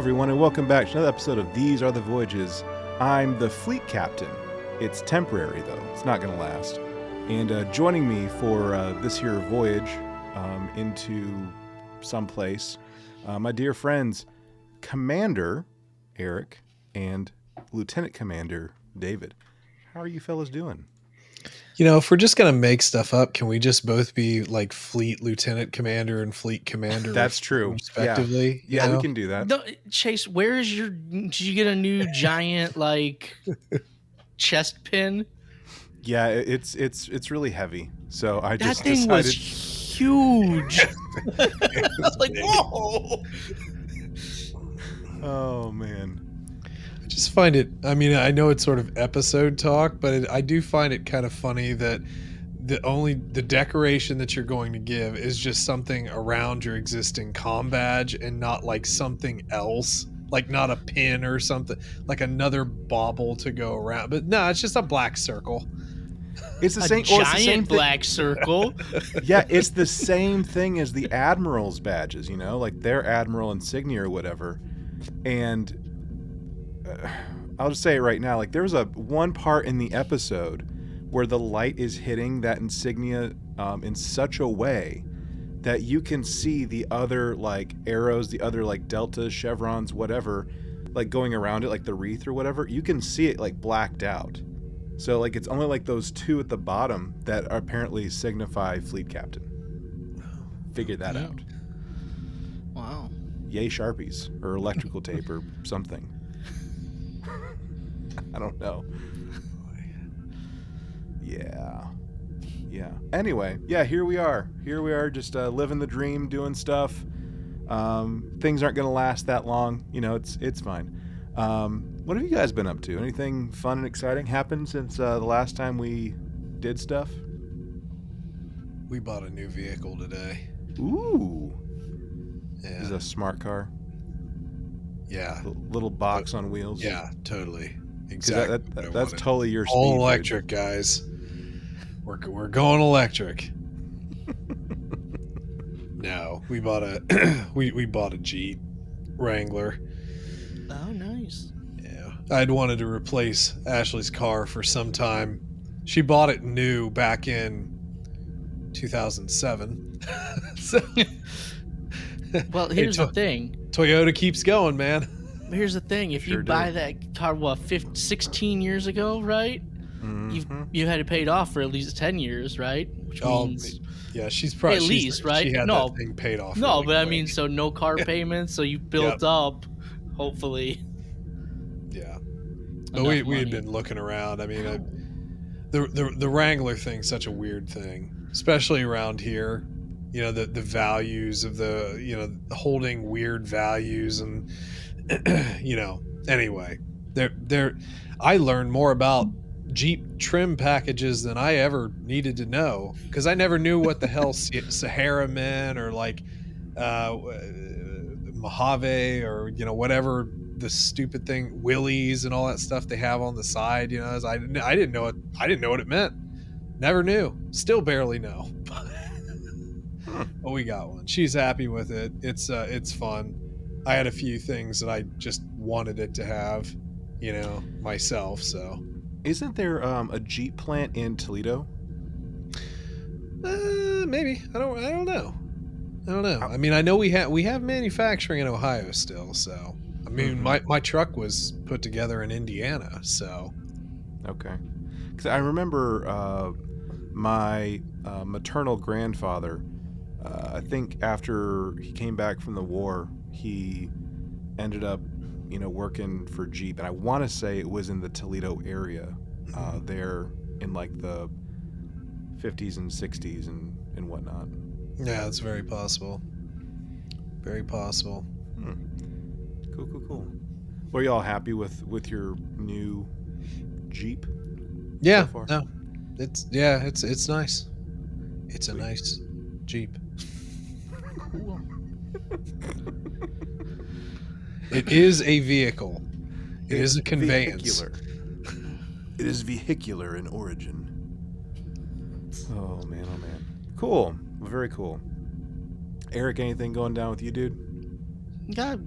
Everyone, and welcome back to another episode of These Are the Voyages. I'm the fleet captain. It's temporary, though, it's not going to last. And uh, joining me for uh, this here voyage um, into someplace, uh, my dear friends, Commander Eric and Lieutenant Commander David. How are you fellas doing? You know, if we're just gonna make stuff up, can we just both be like fleet lieutenant commander and fleet commander? That's res- true. respectively. Yeah, you know? we can do that. No, Chase, where is your? Did you get a new giant like chest pin? Yeah, it's it's it's really heavy. So I That just thing decided. was huge. I was like, whoa! Oh man. I just find it. I mean, I know it's sort of episode talk, but it, I do find it kind of funny that the only the decoration that you're going to give is just something around your existing com badge and not like something else. Like not a pin or something, like another bauble to go around. But no, it's just a black circle. It's the A same. well, it's the same giant thing- black circle. yeah, it's the same thing as the admiral's badges, you know, like their admiral insignia or whatever. And I'll just say it right now, like there was a one part in the episode where the light is hitting that insignia um, in such a way that you can see the other like arrows, the other like deltas, chevrons, whatever, like going around it, like the wreath or whatever. You can see it like blacked out. So like it's only like those two at the bottom that apparently signify fleet captain. Figure that out. Wow. Yay sharpies or electrical tape or something. I don't know. Yeah. Yeah. Anyway, yeah, here we are. Here we are just uh, living the dream, doing stuff. Um, things aren't going to last that long. You know, it's it's fine. Um, what have you guys been up to? Anything fun and exciting happened since uh, the last time we did stuff? We bought a new vehicle today. Ooh. Yeah, Is a smart car? yeah, L- little box on wheels? yeah, totally. 'Cause Exactly. That, that, what that's wanted. totally your speed. all dude. electric, guys. We're we're going electric. no, we bought a we we bought a Jeep Wrangler. Oh, nice. Yeah, I'd wanted to replace Ashley's car for some time. She bought it new back in 2007. so Well, Hey, here's the thing. Toyota keeps going, man. Here's the thing. If Sure you do. buy that car, what, 15, 16 years ago, right? You've Mhm. you had it paid off for at least 10 years, right? Which Oh, means Yeah, she's probably At she's- least, right? She had No. that thing paid off. no, really but I mean, so no car payments, so you built up, hopefully. yeah. But enough we, we had been looking around. I mean, I, the, the the Wrangler thing's such a weird thing, especially around here. You know, the the values of the you know holding weird values and you know. Anyway, there there, I learned more about Jeep trim packages than I ever needed to know because I never knew what the hell Sahara meant or like uh, Mojave or you know whatever the stupid thing Willys and all that stuff they have on the side. You know, as I didn't- I didn't know it. I didn't know what it meant. Never knew. Still barely know. but we got one. She's happy with it. It's uh, it's fun. I had a few things that I just wanted it to have, you know, myself. So Isn't there um, a Jeep plant in Toledo? uh, maybe I don't. I don't know. I don't know. I mean, I know we have we have manufacturing in Ohio still. So I mean, Mhm. my my truck was put together in Indiana. So Okay. Because I remember uh, my uh, maternal grandfather, uh, I think after he came back from the war, he ended up, you know, working for Jeep. And I want to say it was in the Toledo area, uh, there in like the 50s and 60s and, and whatnot. Yeah, it's very possible. Very possible. Cool, cool, cool. Were you all happy with, with your new Jeep? Yeah, far. no, it's yeah, it's it's nice. It's a Sweet. nice Jeep. Cool. It is a vehicle. It is a conveyance. Vehicular. It is vehicular in origin. Oh man, oh man. Cool. Very cool. Eric, anything going down with you, dude? Got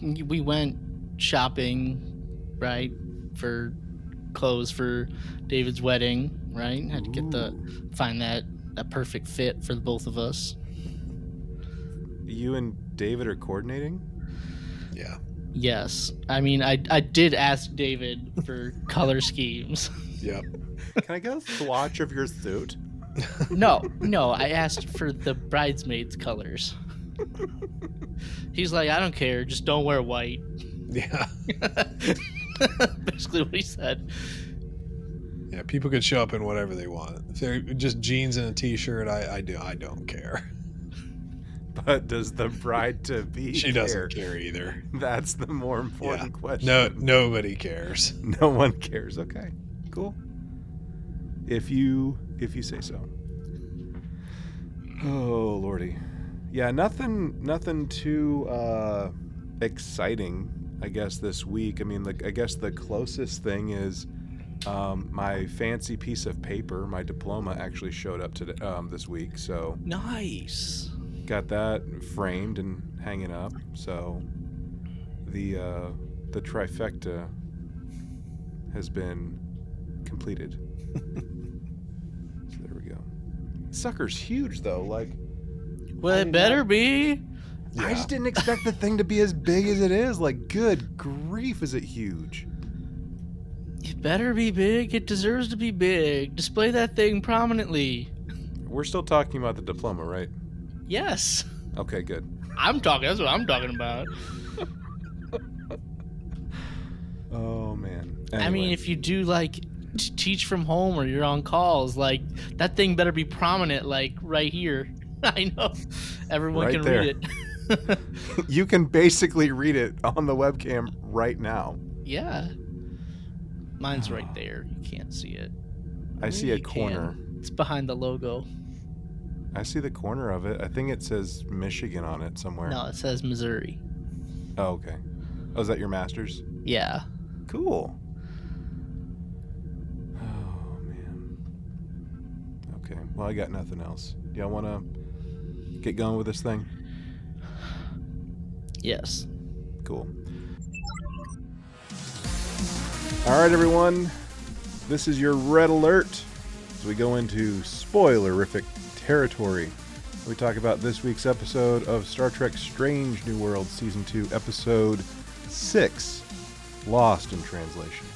we went shopping, right, for clothes for David's wedding, right? Had to get the find that that perfect fit for the both of us. You and David are coordinating. Yeah. Yes, I mean I I did ask David for color schemes. Yep. Can I get a swatch of your suit? No, no, I asked for the bridesmaids colors. He's like, I don't care, just don't wear white. Yeah. Basically what he said. Yeah. People could show up in whatever they want. If they're just jeans and a t-shirt, I, I do. I don't care. But does the bride to be? She doesn't care either. That's the more important question. No, nobody cares. no one cares. Okay, cool. If you if you say so. Oh lordy, yeah, nothing nothing too uh, exciting. I guess this week. I mean, the, I guess the closest thing is um, my fancy piece of paper. My diploma actually showed up today um, this week, so Nice. Got that framed and hanging up. So the uh, the trifecta has been completed. so there we go. Sucker's huge though. Like Well, I it better that- be. I just didn't expect the thing to be as big as it is. Like, good grief, is it huge? It better be big. It deserves to be big. Display that thing prominently. We're still talking about the diploma, right? Yes. Okay, good. I'm talking. That's what I'm talking about. Oh man. I mean, if you do like t- teach from home or you're on calls, like that thing better be prominent, like right here. I know everyone Right can there. read it. you can basically read it on the webcam right now. yeah. Mine's right there. You can't see it. I see a you can. corner. It's behind the logo. I see the corner of it. I think it says Michigan on it somewhere. No, it says Missouri. Oh, okay. Oh, is that your master's? Yeah. Cool. Oh man. Okay. Well, I got nothing else. Do y'all want to get going with this thing? Yes. Cool. All right, everyone. This is your red alert as we go into spoilerific territory. We talk about this week's episode of Star Trek Strange New World Season 2, Episode 6 Lost in Translation.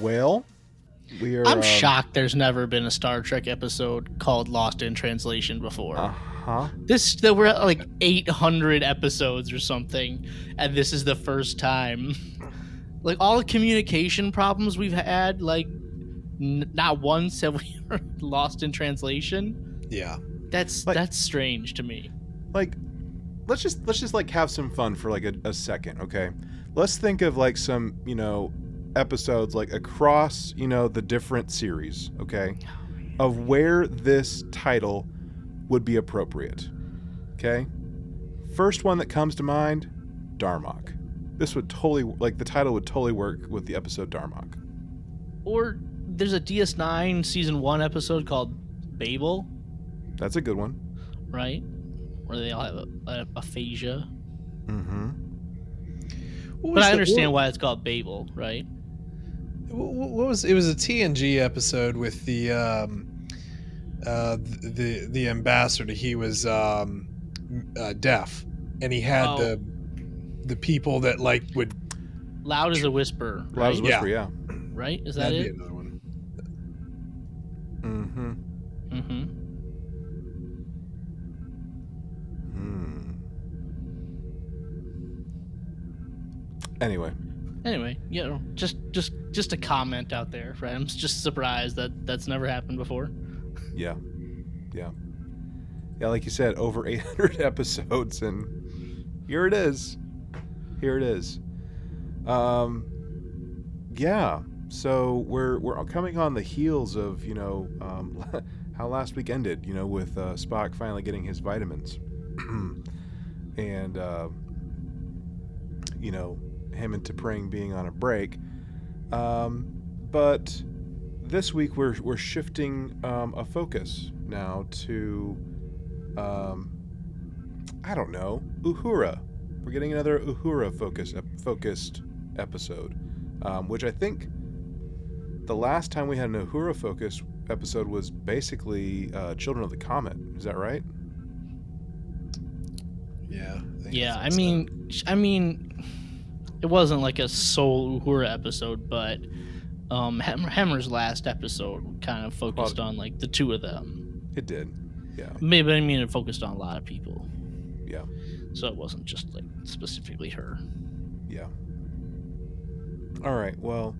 Well, we are. I'm um, shocked there's never been a Star Trek episode called Lost in Translation before. Uh huh. This there were like 800 episodes or something, and this is the first time. Like all the communication problems we've had, like n- not once have we ever lost in translation. Yeah. That's Like- that's strange to me. like let's just let's just like have some fun for like a, a second okay let's think of like some you know episodes like across you know the different series okay oh, of where this title would be appropriate okay first one that comes to mind darmok this would totally like the title would totally work with the episode darmok Or there's a DS9 season one episode called Babel, that's a good one right? Where they all have a, a, aphasia. mm-hmm But I the- understand what- why it's called Babel, right? What, what was it? Was a TNG episode with the um, uh, the the ambassador. He was um, uh, deaf, and he had Oh. the the people that like would. Loud as a whisper, Loud as a whisper yeah, Right? Is that that'd it? Mm-hmm. Hmm. Anyway, Anyway, you know, just just just a comment out there, right? I'm just surprised that that's never happened before. yeah, yeah, yeah. Like you said, over 800 episodes, and here it is. Here it is. Um, yeah. So we're we're coming on the heels of you know um, how last week ended. You know, with uh, Spock finally getting his vitamins, and uh, you know him and T'Pring being on a break. Um, but this week we're we're shifting um, a focus now to um, I don't know, Uhura. We're getting another Uhura focus focused episode, um, which I think the last time we had an Uhura focus episode was basically uh, Children of the Comet. Is that right? Yeah. think Yeah, I think so. mean, sh- I mean, it wasn't like a sole Uhura episode, but um, Hem- Hemmer's last episode kind of focused on like the two of them. It did. Yeah. Maybe I mean it focused on a lot of people, Yeah. so it wasn't just like specifically her. Yeah. All right. Well,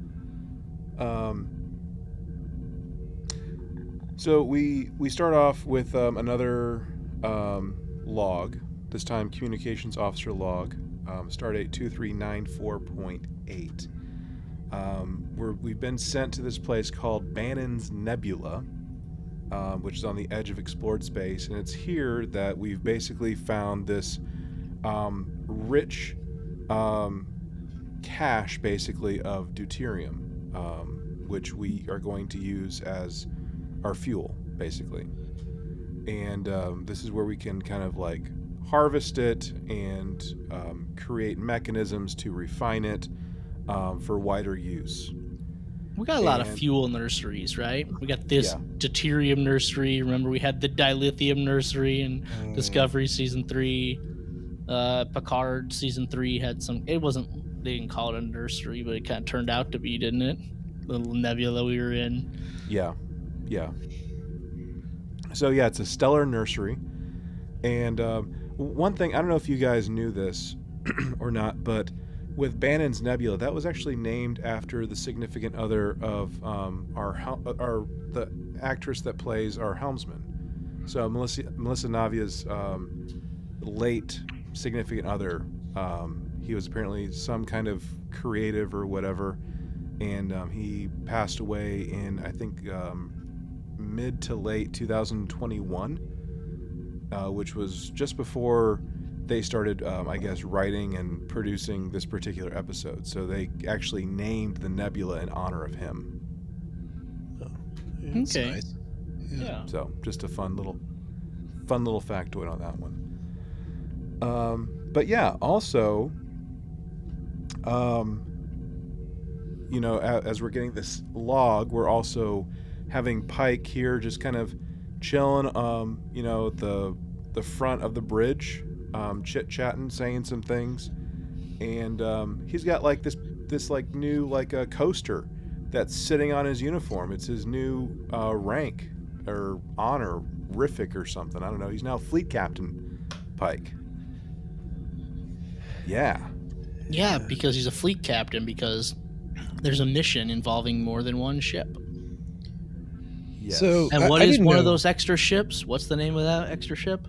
um, so we we start off with um, another um, log. This time, communications officer log, um, stardate two three nine four point eight. Um, we're, we've been sent to this place called Bannon's Nebula, um, which is on the edge of explored space, and it's here that we've basically found this um, rich um, cache, basically, of deuterium, um, which we are going to use as our fuel, basically. And um, this is where we can kind of like harvest it and um, create mechanisms to refine it um, for wider use. We got a lot of fuel nurseries, right? We got this Yeah. deuterium nursery. Remember, we had the dilithium nursery in Mm, Discovery season three. Uh, Picard season three had some. It wasn't. They didn't call it a nursery, but it kind of turned out to be, didn't it? The little nebula we were in. Yeah, yeah. So yeah, it's a stellar nursery, and w- one thing I don't know if you guys knew this or not, but with Bannon's Nebula, that was actually named after the significant other of um, our uh, our the actress that plays our helmsman. So Melissa Melissa Navia's um, late significant other. Um, he was apparently some kind of creative or whatever, and um, he passed away in I think um, mid to late 2021, uh, which was just before they started, um, I guess, writing and producing this particular episode. So they actually named the nebula in honor of him. yeah, Okay. nice. Yeah. So just a fun little, fun little factoid on that one. Um, but yeah, also, um, you know, as, as we're getting this log, we're also having Pike here, just kind of chilling, um, you know, the the front of the bridge, um, chit chatting, saying some things, and um, he's got like this this like new like a coaster that's sitting on his uniform. It's his new uh, rank or honor, Riffic or something. I don't know. He's now fleet captain, Pike. Yeah. Yeah, because he's a fleet captain. Because there's a mission involving more than one ship. Yes. So- And I- what I is didn't one of those extra ships? What's the name of that extra ship?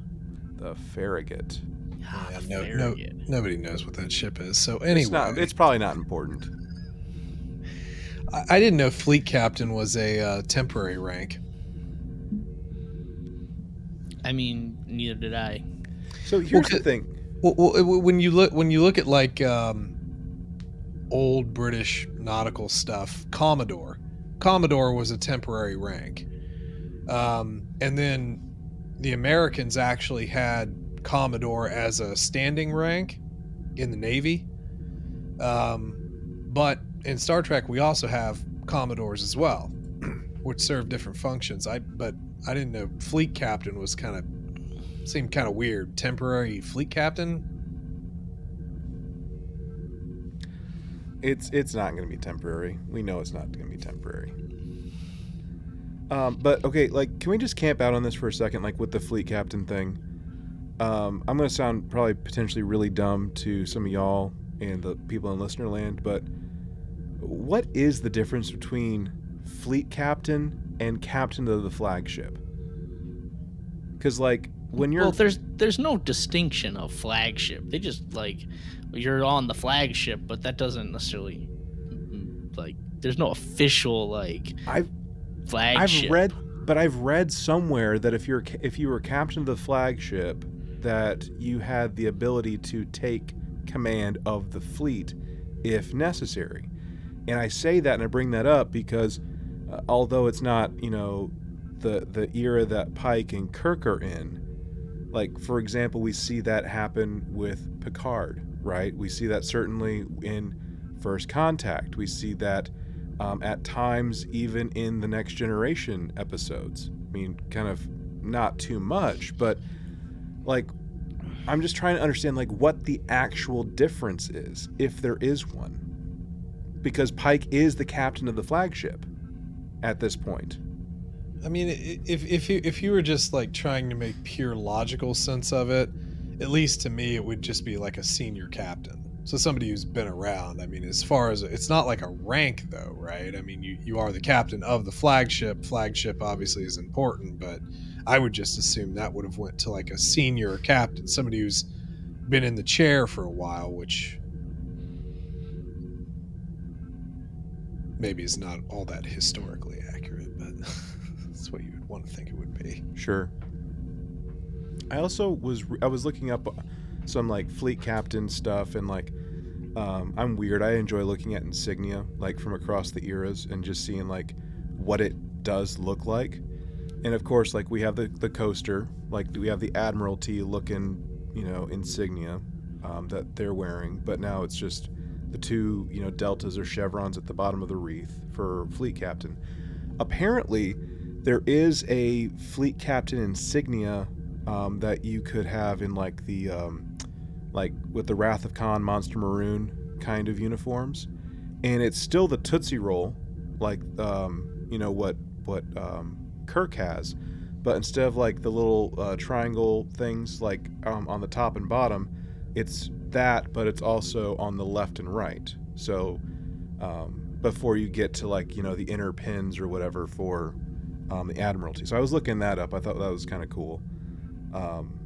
the Farragut. Ah, Yeah, the no, no, Farragut. nobody knows what that ship is. So anyway, It's not. It's probably not important. I, I didn't know fleet captain was a uh, temporary rank. I mean, neither did I. So here's the thing. Well, well, when you look when you look at like um, old British nautical stuff, Commodore, Commodore was a temporary rank, um, and then the Americans actually had Commodore as a standing rank in the Navy. Um, but in Star Trek, we also have Commodores as well, which serve different functions. I but I didn't know fleet captain was kind of seemed kind of weird. Temporary fleet captain. It's it's not going to be temporary. We know it's not going to be temporary. Um, but okay, like, can we just camp out on this for a second, like with the fleet captain thing? Um, I'm going to sound probably potentially really dumb to some of y'all and the people in listener land, but what is the difference between fleet captain and captain of the flagship? Because like when you're well, there's there's no distinction of flagship. They just like you're on the flagship, but that doesn't necessarily mm, like there's no official like I've flagship. I've read, but I've read somewhere that if you're if you were captain of the flagship, that you had the ability to take command of the fleet if necessary. And I say that and I bring that up because uh, although it's not you know the the era that Pike and Kirk are in, like for example, we see that happen with Picard, right? We see that certainly in First Contact. We see that um, at times even in the Next Generation episodes. I mean, kind of not too much, but like I'm just trying to understand like what the actual difference is, if there is one. Because Pike is the captain of the flagship at this point. I mean, if if you if you were just like trying to make pure logical sense of it, at least to me, it would just be like a senior captain. So somebody who's been around. I mean, as far as it's not like a rank though, right? I mean, you you are the captain of the flagship. Flagship obviously is important, but I would just assume that would have went to like a senior captain, somebody who's been in the chair for a while, which maybe is not all that historically accurate, but that's what you would want to think it would be. Sure. I also was I was looking up some like fleet captain stuff and like um, I'm weird. I enjoy looking at insignia like from across the eras and just seeing like what it does look like. And of course, like we have the the coaster, like we have the Admiralty looking, you know, insignia um, that they're wearing, but now it's just the two, you know, deltas or chevrons at the bottom of the wreath for fleet captain. Apparently, there is a fleet captain insignia um, that you could have in like the um, like with the Wrath of Khan Monster Maroon kind of uniforms, and it's still the Tootsie Roll, like um, you know what what um, Kirk has, but instead of like the little uh, triangle things like um, on the top and bottom, it's that, but it's also on the left and right. So um, before you get to like you know the inner pins or whatever for um, the Admiralty. So I was looking that up. I thought that was kind of cool. Um,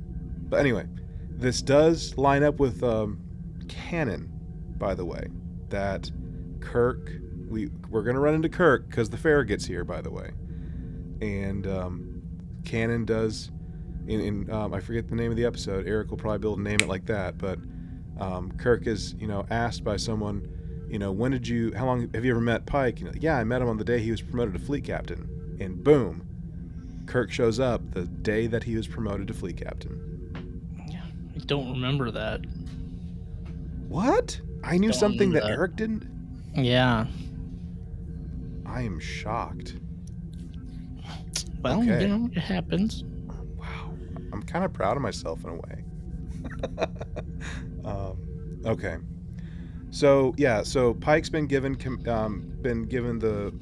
but anyway, this does line up with um, canon, by the way. That Kirk, we we're gonna run into Kirk because the Farragut's here, by the way, and um, canon does. In, in um, I forget the name of the episode. Eric will probably be able to name it like that. But um, Kirk is, you know, asked by someone, you know, when did you? How long have you ever met Pike? You know, yeah, I met him on the day he was promoted to fleet captain. And boom, Kirk shows up the day that he was promoted to fleet captain. Yeah. I don't remember that. What? I knew Don't something that know. Eric didn't. Yeah. I am shocked. Well, Okay. you know, it happens. Wow, I'm kind of proud of myself in a way. um, okay, so yeah, so Pike's been given um, been given the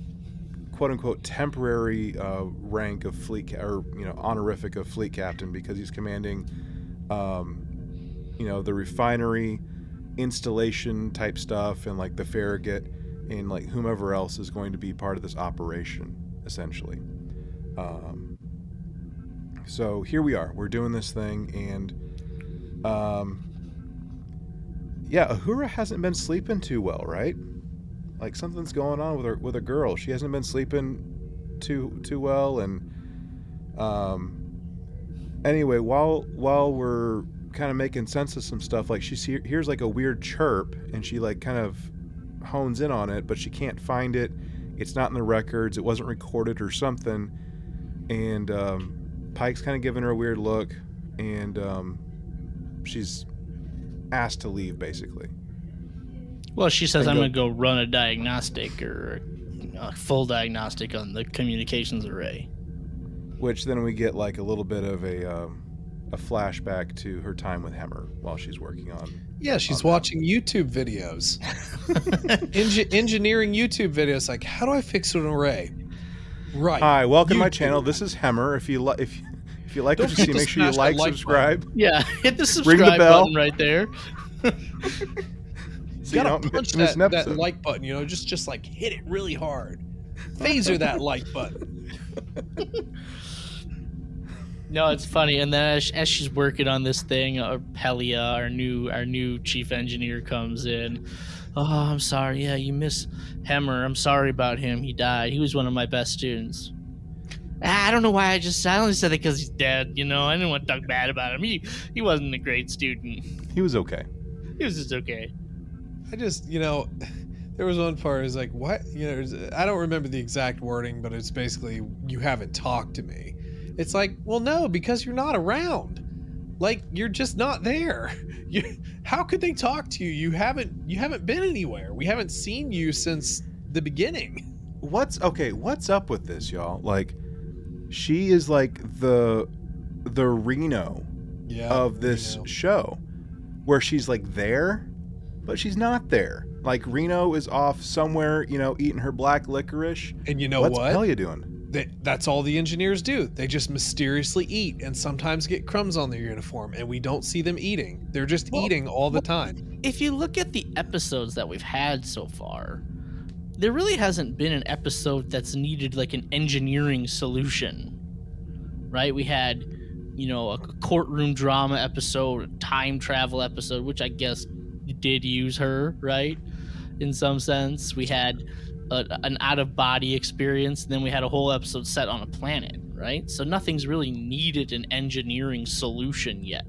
quote unquote temporary uh, rank of fleet ca- or you know honorific of fleet captain because he's commanding, um, you know, the refinery installation type stuff and like the Farragut and like whomever else is going to be part of this operation essentially. Um, so here we are. We're doing this thing, and um, yeah, Uhura hasn't been sleeping too well, right? Like something's going on with her with a girl. She hasn't been sleeping too too well, and um, anyway, while while we're kind of making sense of some stuff, like she see, hears like a weird chirp, and she like kind of hones in on it, but she can't find it. It's not in the records. It wasn't recorded or something and um, Pike's kind of giving her a weird look, and um, she's asked to leave basically. Well, she says I'm go- going to go run a diagnostic or a full diagnostic on the communications array. Which then we get like a little bit of a um, a flashback to her time with Hemmer while she's working on. Yeah, she's Okay. watching YouTube videos, Engi- engineering YouTube videos. Like, how do I fix an array? Right. Hi, welcome to my YouTube. channel. This is Hemmer. If you like, if you- if you like Don't what you see, make sure you like, like subscribe. yeah, hit the subscribe Ring subscribe the bell. button right there. so You gotta don't punch miss that, that like button. You know, just just like hit it really hard. Phaser that like button. No, it's funny. And then as, as she's working on this thing, uh, Pelia, our new our new chief engineer, comes in. Oh, I'm sorry. Yeah, you miss Hemmer. I'm sorry about him. He died. He was one of my best students. Ah, I don't know why I just I only said it because he's dead. You know, I didn't want to talk bad about him. He he wasn't a great student. He was okay. He was just okay. I just, you know, there was one part. Is like, what? You know, I don't remember the exact wording, but it's basically, you haven't talked to me. It's like, well, no, because you're not around. like you're just not there. You, how could they talk to you? You haven't you haven't been anywhere. We haven't seen you since the beginning. What's okay? What's up with this, y'all? Like, she is like the the Reno Yeah. of this Reno. show, where she's like there, but she's not there. Like Reno is off somewhere, you know, eating her black licorice. And you know what What's what? Pelia doing? They, that's all the engineers do. They just mysteriously eat and sometimes get crumbs on their uniform, and we don't see them eating. They're just Well, eating all the time. if you look at the episodes that we've had so far, there really hasn't been an episode that's needed like an engineering solution. Right? We had, you know, a courtroom drama episode, a time travel episode, which I guess did use her, right? In some sense. We had a, an out of body experience, and then we had a whole episode set on a planet, right? So nothing's really needed an engineering solution yet.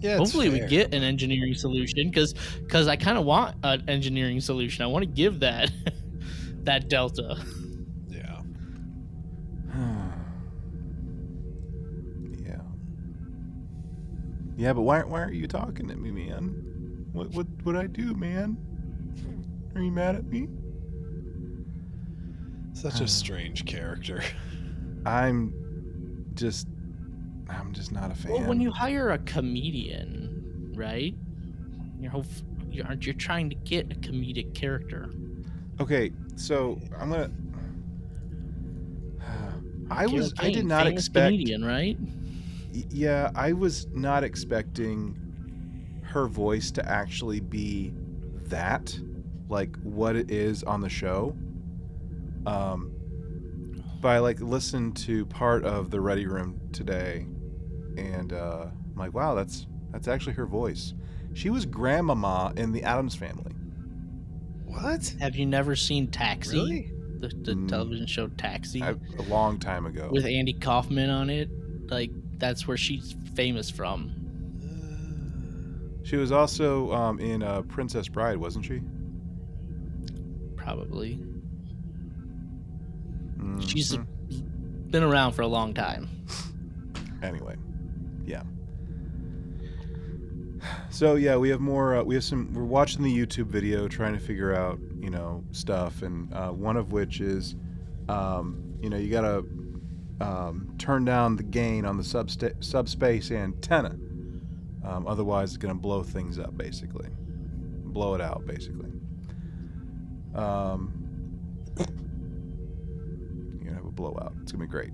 Yeah, hopefully we get an engineering solution because because i kind of want an engineering solution i want to give that that delta Yeah, but why why aren't you talking to me, man? What what what I do, man? Are you mad at me? Such a strange character. I'm just I'm just not a fan. well when you hire a comedian right you're hope you aren't you're trying to get a comedic character Okay, so I'm gonna. I was. I did not famous expect. comedian right y- Yeah, I was not expecting her voice to actually be that, like what it is on the show. Um, but I like listened to part of the Ready Room today, and uh, I'm like, wow, that's that's actually her voice. She was Grandmama in the Addams Family. What? have you never seen taxi Really? the, the Mm. television show taxi I, a long time ago. with andy kaufman on it like that's where she's famous from She was also um, in uh, Princess Bride, wasn't she? probably she's Mhm. been around for a long time anyway. Yeah. So yeah, we have more. Uh, we have some. We're watching the YouTube video, trying to figure out, you know, stuff, and uh, one of which is, um, you know, you gotta um, turn down the gain on the substa- subspace antenna, um, otherwise it's gonna blow things up, basically, blow it out, basically. Um, you're gonna have a blowout. It's gonna be great.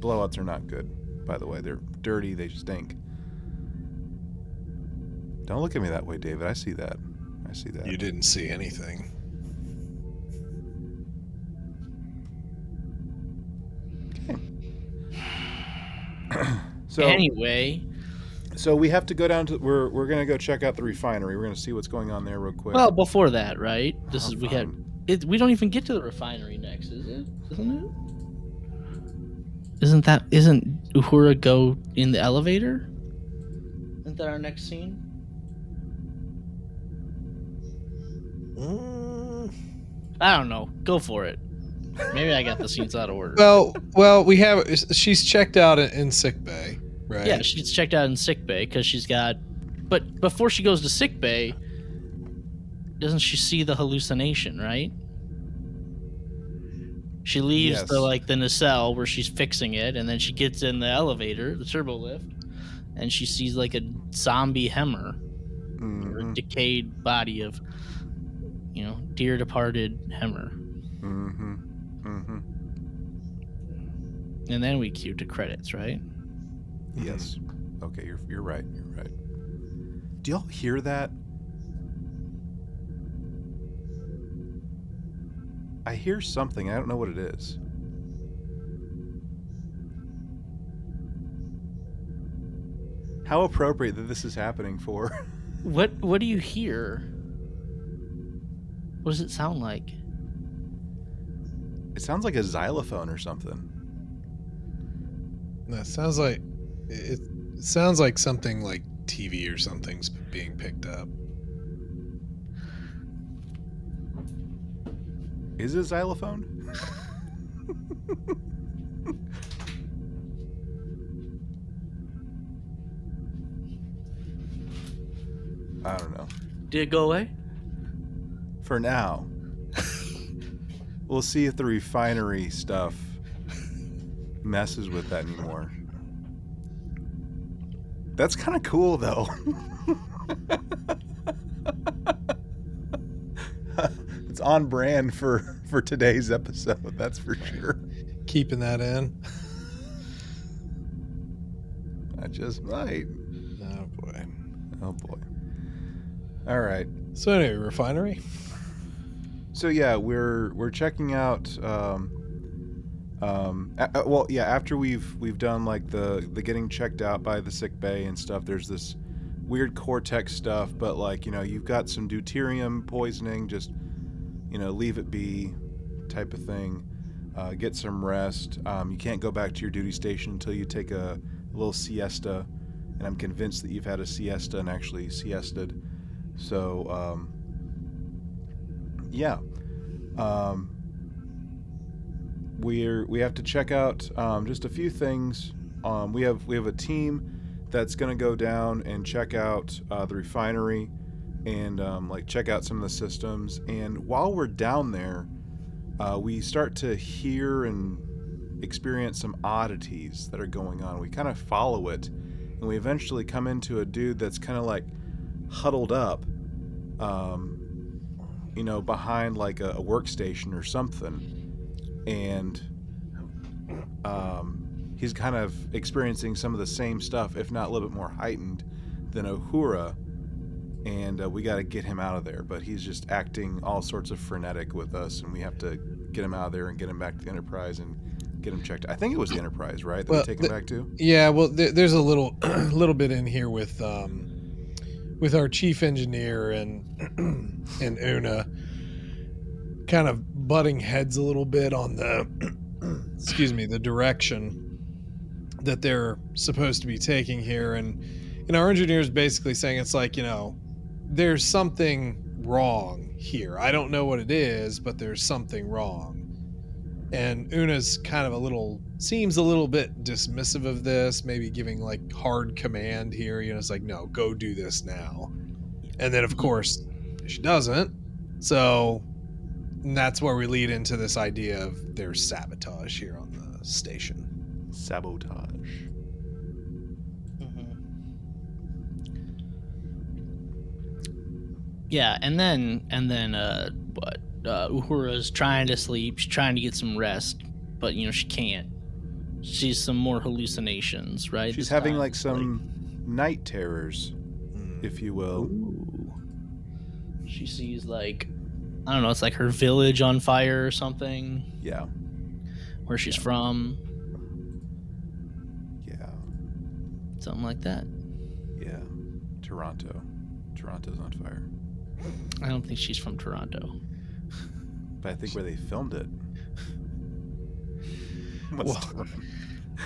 Blowouts are not good, by the way. They're dirty. They stink. Don't look at me that way, David. I see that. I see that. You didn't see anything. So, anyway so we have to go down to. We're we're gonna go check out the refinery. We're gonna see what's going on there real quick. well before that right this Oh, is we had it, we don't even get to the refinery next is it isn't it isn't that isn't uhura go in the elevator isn't that our next scene Mm. i don't know go for it maybe i got the scenes out of order Well, well, we have. She's checked out in, sick bay, right? yeah she's checked out in sick bay because she's got but before she goes to sick bay doesn't she see the hallucination right she leaves Yes. the like the nacelle where she's fixing it and then she gets in the elevator the turbo lift and she sees like a zombie hemmer or a Mhm, decayed body of you know dear departed hemmer mhm, mhm. and then we cue to credits right Yes. Okay, you're you're right. You're right. Do y'all hear that? I hear something. I don't know what it is. How appropriate that this is happening for. what what do you hear what does it sound like it sounds like a xylophone or something. That sounds like it, it sounds like something like TV or something's being picked up. Is it xylophone? I don't know. Did it go away? For now we'll see if the refinery stuff messes with that anymore. That's kind of cool, though. it's on brand for for today's episode. That's for sure. Keeping that in. I just might. Oh boy. Oh boy. All right. So anyway, refinery. So yeah, we're we're checking out. Um, um, a- well, yeah. After we've we've done like the the getting checked out by the sick bay and stuff. There's this weird cortex stuff, but like you know, you've got some deuterium poisoning. Just you know, leave it be, type of thing. Uh, get some rest. Um, you can't go back to your duty station until you take a, a little siesta, and I'm convinced that you've had a siesta and actually siested. So. Um, yeah. Um, we're we have to check out um, just a few things. Um, we have we have a team that's going to go down and check out uh, the refinery and um, like check out some of the systems. And while we're down there, uh, we start to hear and experience some oddities that are going on. We kind of follow it, and we eventually come into a dude that's kind of like huddled up. Um, you know, behind like a, a workstation or something, and um, he's kind of experiencing some of the same stuff, if not a little bit more heightened than Uhura. And uh, we got to get him out of there, but he's just acting all sorts of frenetic with us, and we have to get him out of there and get him back to the Enterprise and get him checked. I think it was the Enterprise, right? That Well, we take him the- back to. Yeah, well, there, there's a little, little bit in here with, um, with our chief engineer and and Una, kind of butting heads a little bit on the, excuse me, the direction that they're supposed to be taking here, and know, our engineer's basically saying it's like you know, there's something wrong here. I don't know what it is, but there's something wrong. And Una's kind of a little seems a little bit dismissive of this, maybe giving like hard command here. You know, it's like, no, go do this now. And then of course she doesn't. So that's where we lead into this idea of there's sabotage here on the station. Sabotage. Yeah, and then and then uh what uh Uhura's trying to sleep, she's trying to get some rest, but you know, she can't. She's some more hallucinations, right? She's having like some night terrors, Mm. if you will. Ooh. She sees like I don't know, it's like her village on fire or something, Yeah, where she's from, yeah, something like that. yeah. Toronto. Toronto's on fire. I don't think she's from Toronto. But I think where they filmed it. What's Well-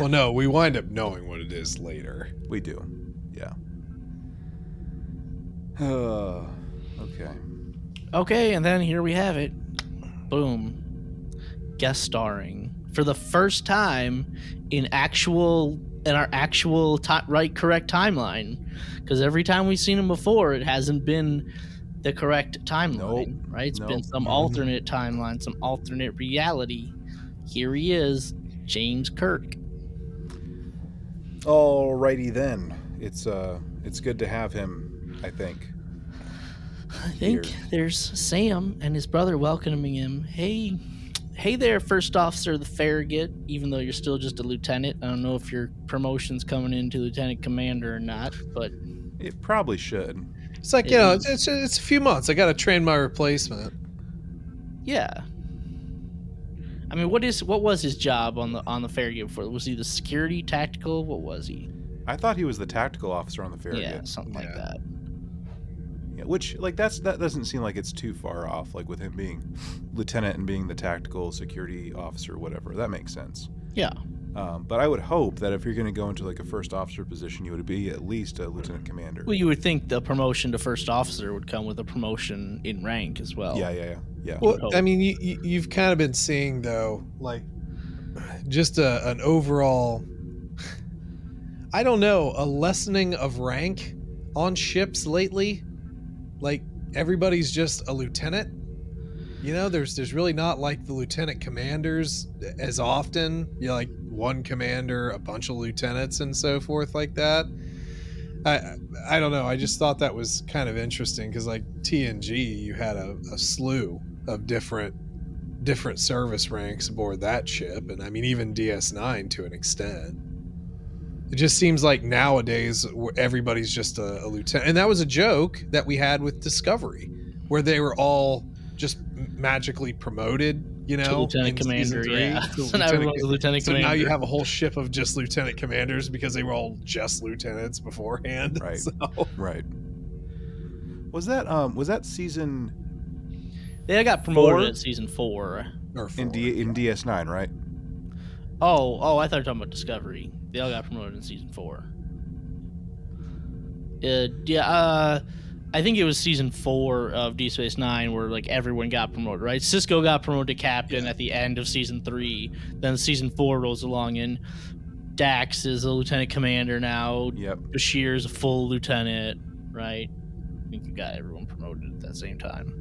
Well, no, we wind up knowing what it is later. we do. Yeah. Uh, okay. Okay, and then here we have it. Boom. Guest starring for the first time in actual in our actual ti right correct timeline because every time we've seen him before it hasn't been the correct timeline Nope. right It's been some Mhm. alternate timeline some alternate reality here he is James Kirk Alrighty then. It's uh, it's good to have him. I think. I think Here. there's Sam and his brother welcoming him. Hey, hey there, first officer of the Farragut. Even though you're still just a lieutenant, I don't know if your promotion's coming into lieutenant commander or not. But It probably should. It's like, you know, it's, it's, it's a few months. I got to train my replacement. yeah, I mean, what is what was his job on the on the Farragut before? Was he the security tactical? What was he? I thought he was the tactical officer on the ferry. Yeah, something like that. Yeah, which like that's that doesn't seem like it's too far off. Like with him being lieutenant and being the tactical security officer, whatever. That makes sense. Yeah. Um, but I would hope that if you're going to go into like a first officer position, you would be at least a lieutenant commander. Well, you would think the promotion to first officer would come with a promotion in rank as well. Yeah, yeah, yeah, yeah. Well, hope. I mean, you, you, you've kind of been seeing, though, like just a, an overall, I don't know, a lessening of rank on ships lately. like everybody's just a lieutenant. You know, there's there's really not like the lieutenant commanders as often. You know, like one commander, a bunch of lieutenants, and so forth like that. I I don't know. I just thought that was kind of interesting because like TNG, you had a, a slew of different different service ranks aboard that ship, and I mean even DS9 to an extent. It just seems like nowadays everybody's just a, a lieutenant, and that was a joke that we had with Discovery, where they were all just magically promoted. You know, lieutenant commander, three, yeah. to So now lieutenant everyone's a lieutenant so commander. now you have a whole ship of just lieutenant commanders because they were all just lieutenants beforehand. Right. So, Right. Was that um was that season they all got promoted Four? in season four. or in. D in DS9, right? Oh, oh, I thought you were talking about Discovery. They all got promoted in season four. Uh, yeah, uh, I think it was season four of Deep Space Nine where like everyone got promoted, right? Sisko got promoted to captain Yeah. at the end of season three. Then season four rolls along, and Dax is a lieutenant commander now. Yep. Bashir is a full lieutenant, right? I think you got everyone promoted at that same time.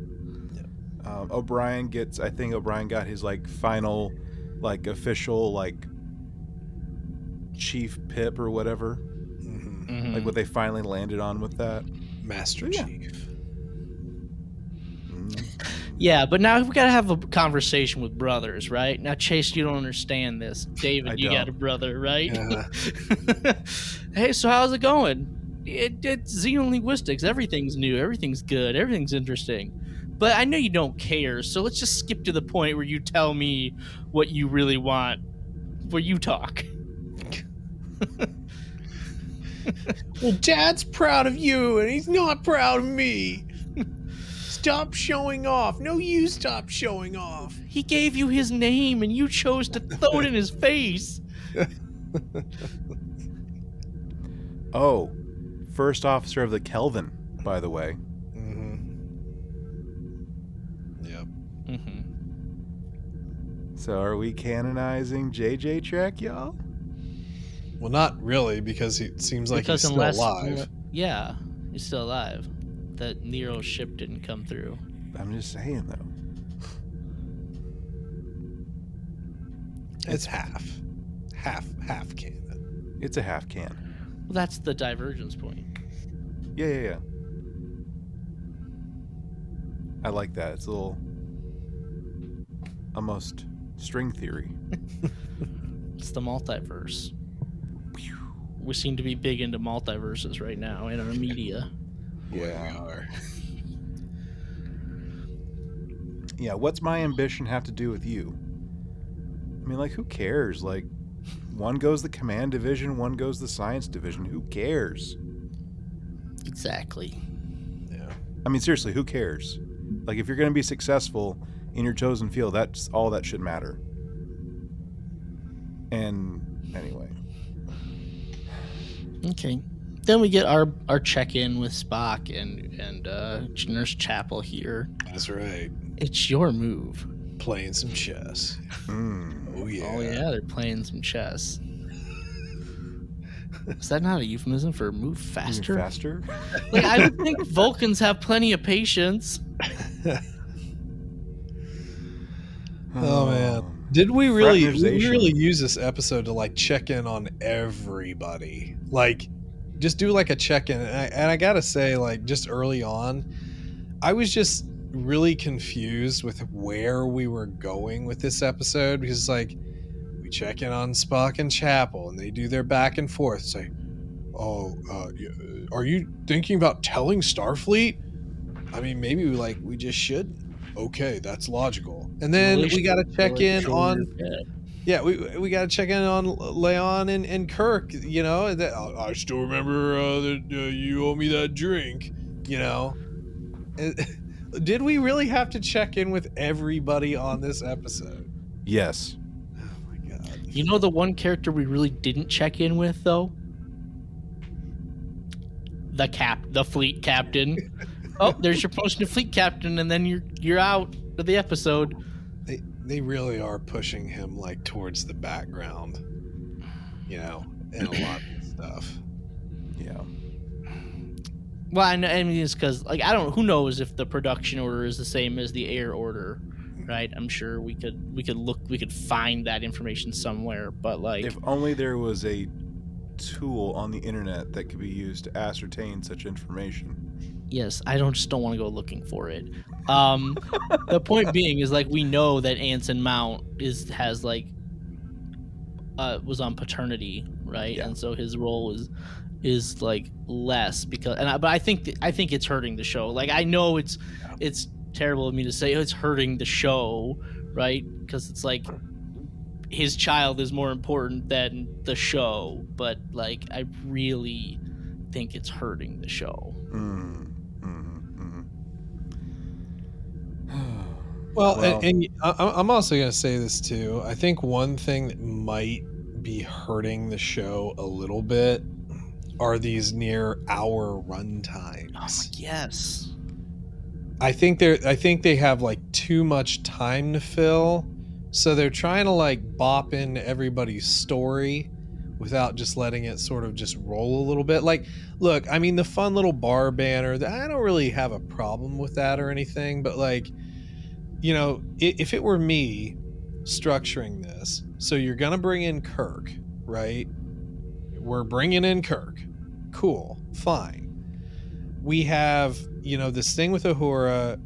Um, O'Brien gets I think O'Brien got his like final like official like chief pip or whatever. Mhm. Mhm. Like what they finally landed on with that. Master Yeah. Chief. Mm. Yeah, but now we gotta have a conversation with brothers, right? Now, Chase, you don't understand this. David, you got a brother, right? Hey, so how's it going? It, it's xenolinguistics. Everything's new. Everything's good. Everything's interesting. But I know you don't care, so let's just skip to the point where you tell me what you really want, where you talk. Well, Dad's proud of you, and he's not proud of me. Stop showing off. No, you stop showing off. He gave you his name, and you chose to throw it in his face. Oh, first officer of the Kelvin, by the way. Mm-hmm. Yep. hmm So are we canonizing JJ Trek, y'all? Well, not really, because it seems like because he's still unless, alive. yeah, he's still alive. That Nero's ship didn't come through. I'm just saying though. It's half, half, half canon. It's a half can. Well, that's the divergence point. Yeah, yeah, yeah. I like that. It's a little almost string theory. It's the multiverse. We seem to be big into multiverses right now in our media. Yeah. We are. Yeah, what's my ambition have to do with you? I mean, like, who cares? Like, one goes the command division, one goes the science division. Who cares? Exactly. Yeah. I mean, seriously, who cares? Like, if you're going to be successful in your chosen field, that's all that should matter. And anyway, Okay. Then we get our our check in with Spock and and uh, Nurse Chapel here. That's right. It's your move. Playing some chess. mm, Oh yeah. Oh yeah, they're playing some chess. Is that not a euphemism for move faster? faster. Like I would think Vulcans have plenty of patience. Oh, man. Did we really we really use this episode to like check in on everybody? Like just do like a check in and I, and I got to say like just early on I was just really confused with where we were going with this episode because like we check in on Spock and Chapel and they do their back and forth say oh uh, are you thinking about telling Starfleet? I mean maybe we like we just should. Okay, that's logical. And then we got to check in on yeah, we we got to check in on La'an and, and Kirk. You know, that I I still remember uh, that uh, you owe me that drink. You know, And- did we really have to check in with everybody on this episode? Yes. Oh my god! You know the one character we really didn't check in with though? The cap the fleet captain. oh, there's your promotion to fleet captain and then you're you're out of the episode. They they really are pushing him like towards the background. You know, in a lot of stuff. Yeah. Well, I, know, I mean, it's because like I don't. Who knows if the production order is the same as the air order, right? I'm sure we could we could look we could find that information somewhere. But like, If only there was a tool on the internet that could be used to ascertain such information. yes, I don't just don't want to go looking for it. Um, the point being is like we know that Anson Mount is has like uh was on paternity, right? Yeah. And so his role is is like less because and I, but I think th- I think it's hurting the show. Like I know it's it's terrible of me to say it's hurting the show, right? Because it's like his child is more important than the show, but like I really think it's hurting the show. Mm, Well, Well- and, and I'm also going to say this too. I think one thing that might be hurting the show a little bit are these near hour run times. Oh, yes. I think they're I think they have like too much time to fill. So they're trying to like bop in everybody's story without just letting it sort of just roll a little bit. Like, look, I mean the fun little bar banner, I don't really have a problem with that or anything, but like you know, if it were me structuring this, so you're going to bring in Kirk, right? We're bringing in Kirk. Cool. Fine we have you know this thing with Uhura,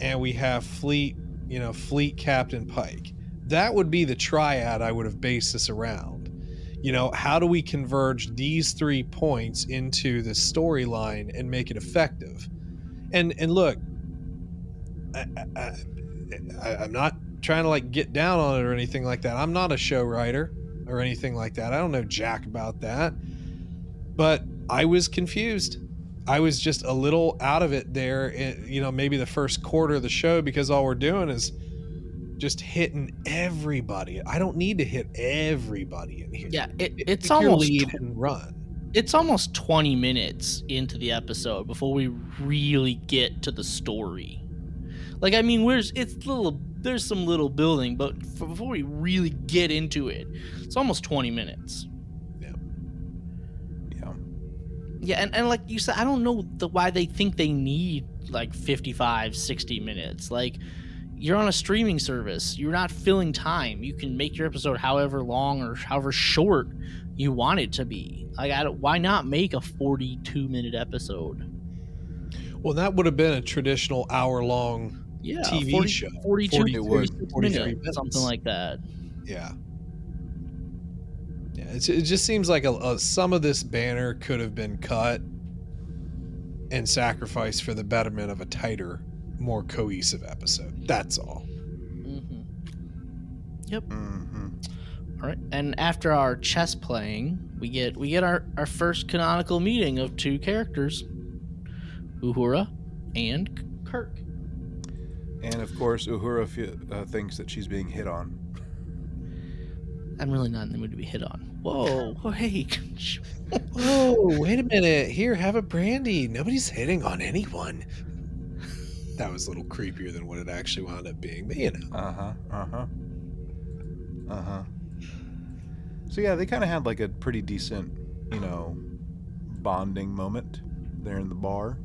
and we have Fleet, you know, Fleet Captain Pike. That would be the triad I would have based this around. You know, how do we converge these three points into the storyline and make it effective? And and look, I, I, I, I'm not trying to like get down on it or anything like that. I'm not a show writer or anything like that. I don't know jack about that. But I was confused. I was just a little out of it there, in, you know, maybe the first quarter of the show because all we're doing is just hitting everybody. I don't need to hit everybody in here. Yeah, it, it's almost lead and run. it's almost 20 minutes into the episode before we really get to the story. Like I mean, where's it's little there's some little building, but f- before we really get into it, it's almost 20 minutes. Yeah. Yeah, and, and like you said, I don't know the why they think they need like 55, 60 minutes. Like you're on a streaming service. You're not filling time. You can make your episode however long or however short you want it to be. Like I don't, why not make a 42 minute episode? Well, that would have been a traditional hour long. Yeah, TV 40 show. 42 40 it would. 46 43 minutes, something like that. Yeah. Yeah, it's, it just seems like a, a, some of this banner could have been cut and sacrificed for the betterment of a tighter, more cohesive episode. That's all. Mm-hmm. Yep. Mm-hmm. All right, and after our chess playing, we get we get our our first canonical meeting of two characters, Uhura and Kirk. And of course, Uhura fe- uh, thinks that she's being hit on. I'm really not in the mood to be hit on. Whoa, whoa hey, Whoa, wait a minute. Here, have a brandy. Nobody's hitting on anyone. That was a little creepier than what it actually wound up being, but you know. Uh huh. Uh huh. Uh huh. So yeah, they kind of had like a pretty decent, you know, bonding moment there in the bar,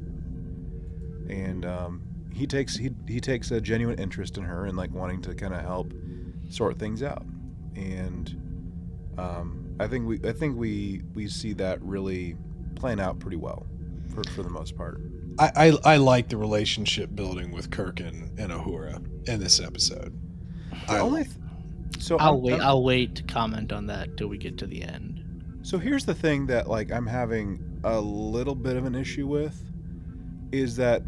and um, he takes he he takes a genuine interest in her and like wanting to kind of help sort things out, and um, I think we I think we we see that really playing out pretty well for for the most part. I, I, I like the relationship building with Kirk and, and Uhura in this episode. The I only th- so I'll I'm- wait. I'm- I'll wait to comment on that till we get to the end. So here's the thing that like I'm having a little bit of an issue with is that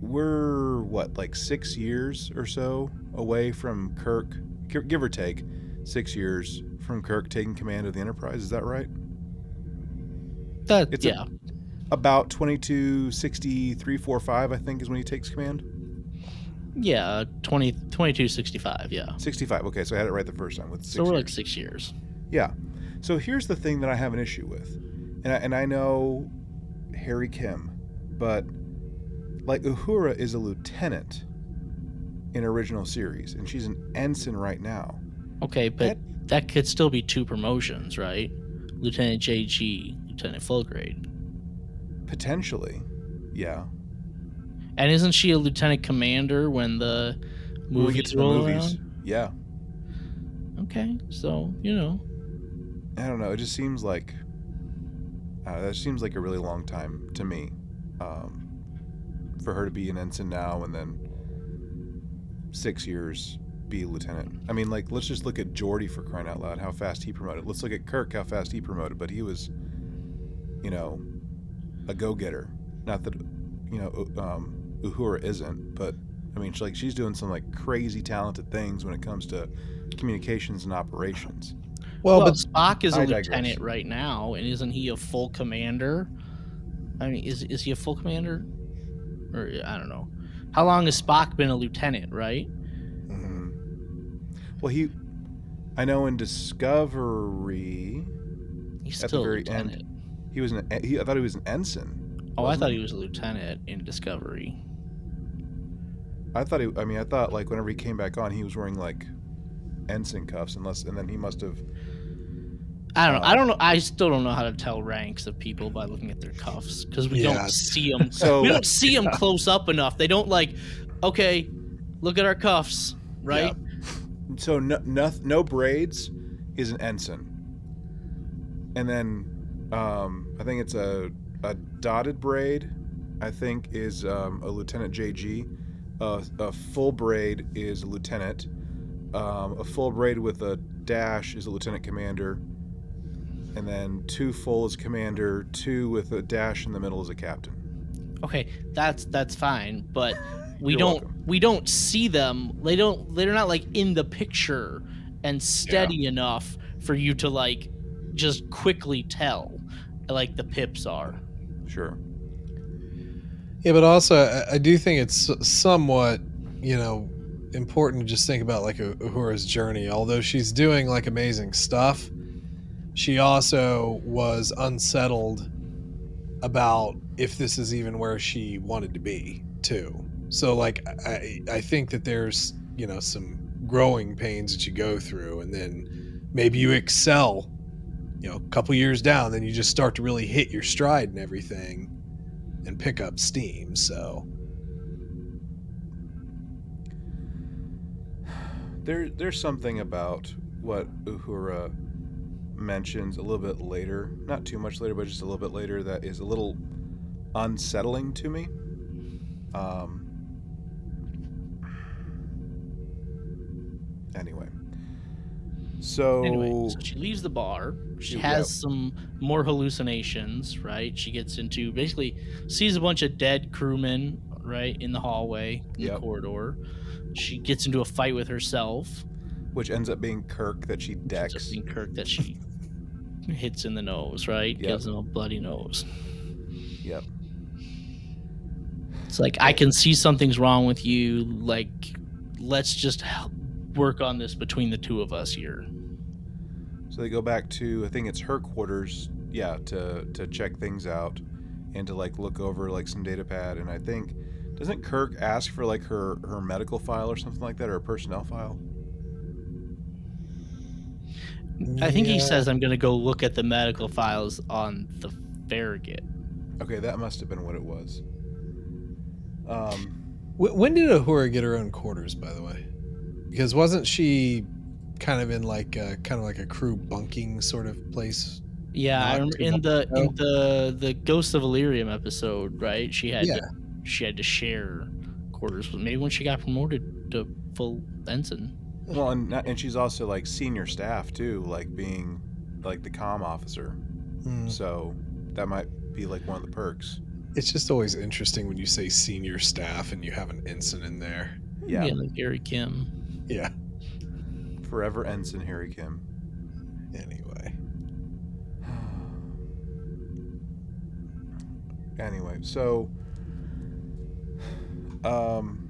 we're what like 6 years or so away from Kirk give or take 6 years from Kirk taking command of the Enterprise is that right? That It's a- yeah, About 226345 I think is when he takes command. yeah, 20, 2265, Yeah, 65. Okay, so I had it right the first time with 6 so we're years. like six years. Yeah. So here's the thing that I have an issue with, and I, and I know Harry Kim, but like Uhura is a lieutenant in original series, and she's an ensign right now. Okay, but that, could still be two promotions, right? Lieutenant JG, Lieutenant full grade. Potentially, Yeah. And isn't she a lieutenant commander when the When we get to the movies. around? Yeah. Okay, so you know, I don't know. It just seems like uh, that seems like a really long time to me um, for her to be an ensign now and then six years be a lieutenant. I mean, like let's just look at Geordi for crying out loud, how fast he promoted. Let's look at Kirk, how fast he promoted. But he was, you know, a go-getter. Not that you know um, Uhura isn't, but I mean, she, like she's doing some like crazy talented things when it comes to communications and operations. Well, well, but Spock is a I digress. lieutenant right now, and isn't he a full commander? I mean, is is he a full commander? Or I don't know. How long has Spock been a lieutenant? Right? Mhm. Well, he, I know in Discovery, He's At the still very a lieutenant. he was an. He, I thought he was an ensign. Oh, I thought he was a lieutenant in Discovery. I thought he. I mean, I thought like whenever he came back on, he was wearing like ensign cuffs, unless, and then he must have. I don't know. Uh, I don't know. I still don't know how to tell ranks of people by looking at their cuffs because we Yeah. don't see them. So we don't see them close up enough. They don't like. Okay, look at our cuffs, right? so no, no, no braids is an ensign, and then um, I think it's a a dotted braid. I think is um, a lieutenant JG. Uh, a full braid is a lieutenant. Um, a full braid with a dash is a lieutenant commander. And then two full as commander. Two with a dash in the middle as a captain. Okay, that's that's fine, but we You're don't welcome. we don't see them. They don't. They're not like in the picture and steady enough for you to like just quickly tell, like the pips are. Sure. Yeah, but also I, I do think it's somewhat, you know, important to just think about like Uhura's journey. Although she's doing like amazing stuff, she also was unsettled about if this is even where she wanted to be too. So like I I think that there's you know some growing pains that you go through, and then maybe you excel. You know, a couple years down, then you just start to really hit your stride and everything and pick up steam. So There, there's something about what Uhura mentions a little bit later, not too much later, but just a little bit later, that is a little unsettling to me. Um, anyway, so, Anyway, so she leaves the bar. She Yeah. has some more hallucinations, right? She gets into basically sees a bunch of dead crewmen, right, in the hallway, in Yep. the corridor. She gets into a fight with herself. which ends up being Kirk that she decks. being Kirk that she hits in the nose, right? Yep. Gives him a bloody nose. Yep. It's like I can see something's wrong with you. Like, let's just help work on this between the two of us here. So they go back to I think it's her quarters, yeah, to to check things out and to like look over like some data pad and I think doesn't Kirk ask for like her her medical file or something like that or a personnel file? I think he says I'm gonna go look at the medical files on the Farragut. Okay, that must have been what it was. Um Wh- when did Uhura get her own quarters, by the way? Because wasn't she kind of in like a, kind of like a crew bunking sort of place? Yeah, I Not remember in the ago. in the the Ghost of Illyrium episode, right? She had Yeah. to, she had to share quarters maybe when she got promoted to full ensign. Well and and she's also like senior staff too, like being like the comm officer. Hmm. So that might be like one of the perks. It's just always interesting when you say senior staff and you have an ensign in there. Yeah. like Harry Kim. Yeah. Forever ensign Harry Kim. Anyway. anyway, so um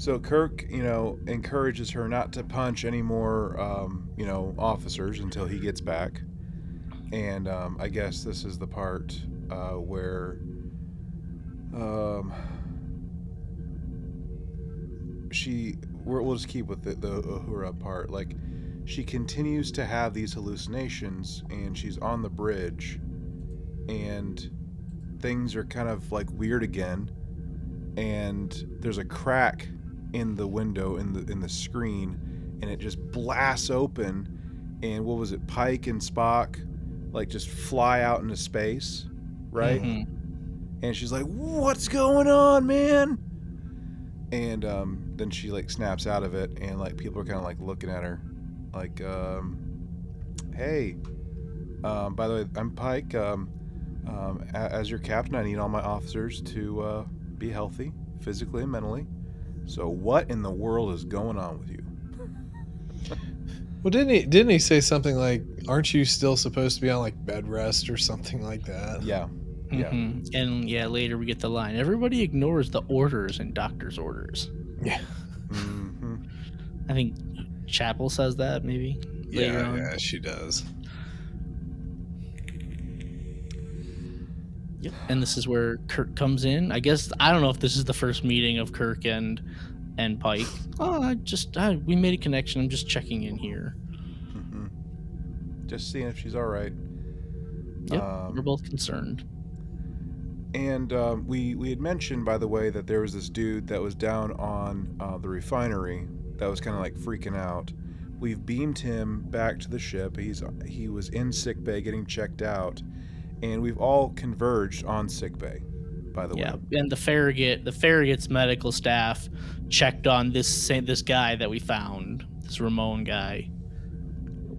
so Kirk, you know, encourages her not to punch any more um, you know, officers until he gets back. And um, I guess this is the part uh, where um she we're, we'll just keep with the, the Uhura part. Like she continues to have these hallucinations and she's on the bridge and things are kind of like weird again, and there's a crack in the window in the in the screen, and it just blasts open, and what was it? Pike and Spock, like just fly out into space, right? Mhm. And she's like, "What's going on, man?" And um, then she like snaps out of it, and like people are kind of like looking at her, like, um, "Hey, um, by the way, I'm Pike. Um, um, as your captain, I need all my officers to uh, be healthy, physically and mentally. So, what in the world is going on with you?" Well, didn't he? Didn't he say something like, "Aren't you still supposed to be on like bed rest or something like that?" Yeah, Yeah. Mhm. And yeah, later we get the line. Everybody ignores the orders and doctor's orders. Yeah. hmm I think Chapel says that maybe later Yeah, on. yeah, she does. Yep. And this is where Kirk comes in. I guess I don't know if this is the first meeting of Kirk and and Pike. Oh, I just I, we made a connection. I'm just checking in here. hmm Just seeing if she's all right. Yep. Um, We're both concerned. And um, we we had mentioned, by the way, that there was this dude that was down on uh, the refinery that was kind of like freaking out. We've beamed him back to the ship. He's he was in sick bay getting checked out, and we've all converged on sick bay. By the Yeah, way, and the Farragut, the Farragut's medical staff checked on this sa- this guy that we found, this Ramon guy.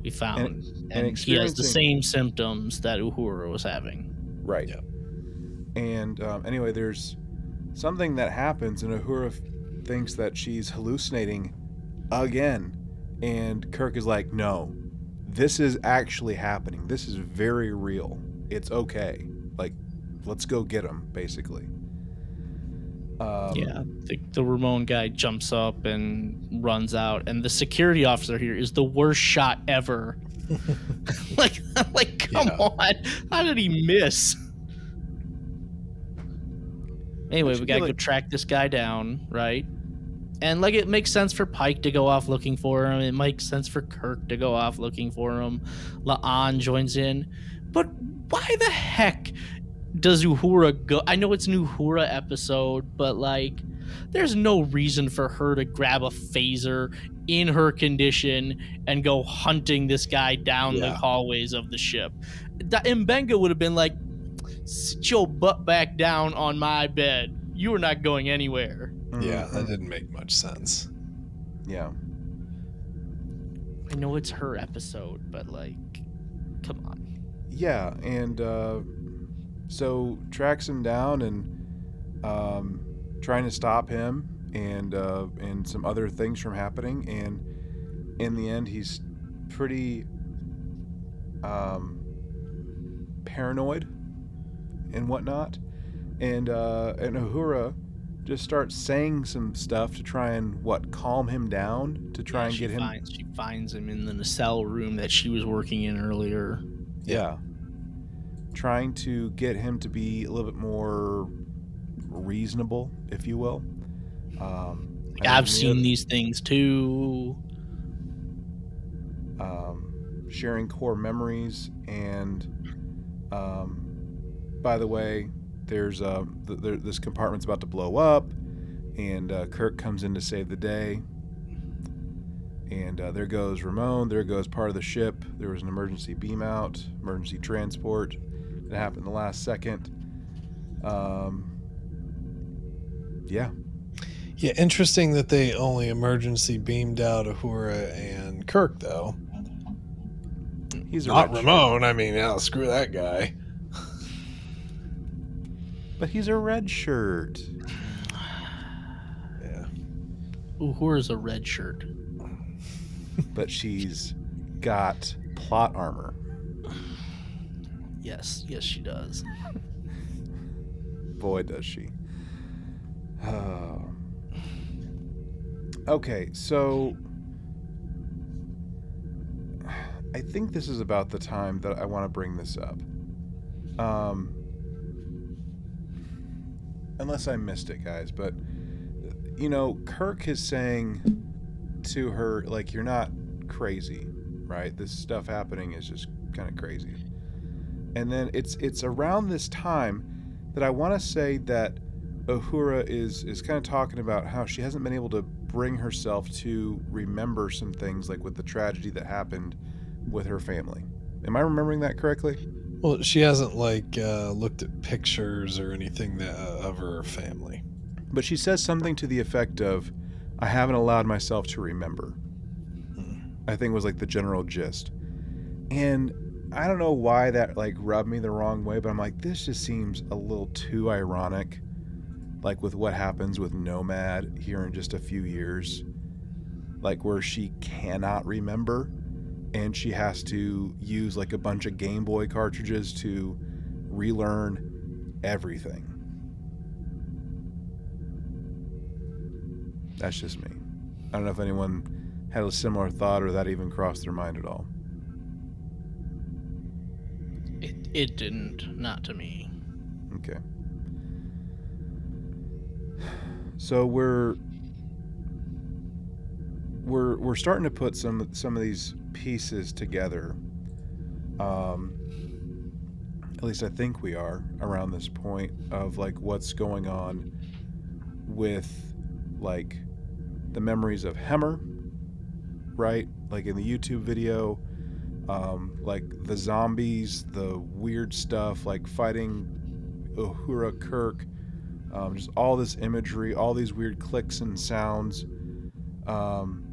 We found, and, he has the same symptoms that Uhura was having. right. Yep. And um, anyway, there's something that happens, and Uhura f- thinks that she's hallucinating again, and Kirk is like, "No, this is actually happening. This is very real. It's okay. Like, let's go get him." Basically. Um, yeah, the, the Ramon guy jumps up and runs out, and the security officer here is the worst shot ever. like, like, come Yeah. on, how did he miss? Anyway, we I gotta feel go track this guy down, right? And like, it makes sense for Pike to go off looking for him. It makes sense for Kirk to go off looking for him. La'an joins in, but why the heck does Uhura go? I know it's an Uhura episode, but like, there's no reason for her to grab a phaser in her condition and go hunting this guy down the hallways of the ship. Da- Mbenga would have been like, sit your butt back down on my bed. You are not going anywhere. Yeah, that mhm, didn't make much sense. Yeah. I know it's her episode, but like, come on. Yeah, and uh, so tracks him down and um, trying to stop him and uh, and some other things from happening. And in the end, he's pretty um, paranoid and whatnot. And uh, and Uhura just starts saying some stuff to try and what calm him down to try Yeah, and get him. Finds, she finds him in the nacelle room that she was working in earlier. Yeah. Trying to get him to be a little bit more reasonable, if you will. Um, I've seen other- these things too. um, sharing core memories and um, by the way there's uh, th- there, this compartment's about to blow up and uh, kirk comes in to save the day and uh, there goes ramon there goes part of the ship there was an emergency beam out emergency transport it happened the last second um, yeah Yeah, interesting that they only emergency beamed out Uhura and Kirk, though. he's a Not red shirt. Ramon. I mean, yeah, screw that guy. but he's a red shirt Yeah. Uhura's a red shirt. But she's got plot armor Yes, yes, she does. Boy, does she. Oh. Okay, so I think this is about the time that I want to bring this up. Um, unless I missed it, guys, but you know, Kirk is saying to her, like, you're not crazy, right? This stuff happening is just kind of crazy. And then it's it's around this time that I want to say that Uhura is is kind of talking about how she hasn't been able to bring herself to remember some things like with the tragedy that happened with her family. Am I remembering that correctly? Well, she hasn't like uh, looked at pictures or anything that, uh, of her family. But she says something to the effect of, "I haven't allowed myself to remember." I think was like the general gist. And I don't know why that like rubbed me the wrong way, but I'm like, this just seems a little too ironic. Like with what happens with Nomad here in just a few years. Like where she cannot remember and she has to use like a bunch of Game Boy cartridges to relearn everything. That's just me. I don't know if anyone had a similar thought or that even crossed their mind at all. It it didn't, not to me. Okay. So we're we're we're starting to put some some of these pieces together. Um, at least I think we are around this point of like what's going on with like the memories of Hemmer right? Like in the YouTube video, um, like the zombies, the weird stuff, like fighting Uhura Kirk, um, just all this imagery, all these weird clicks and sounds. Um,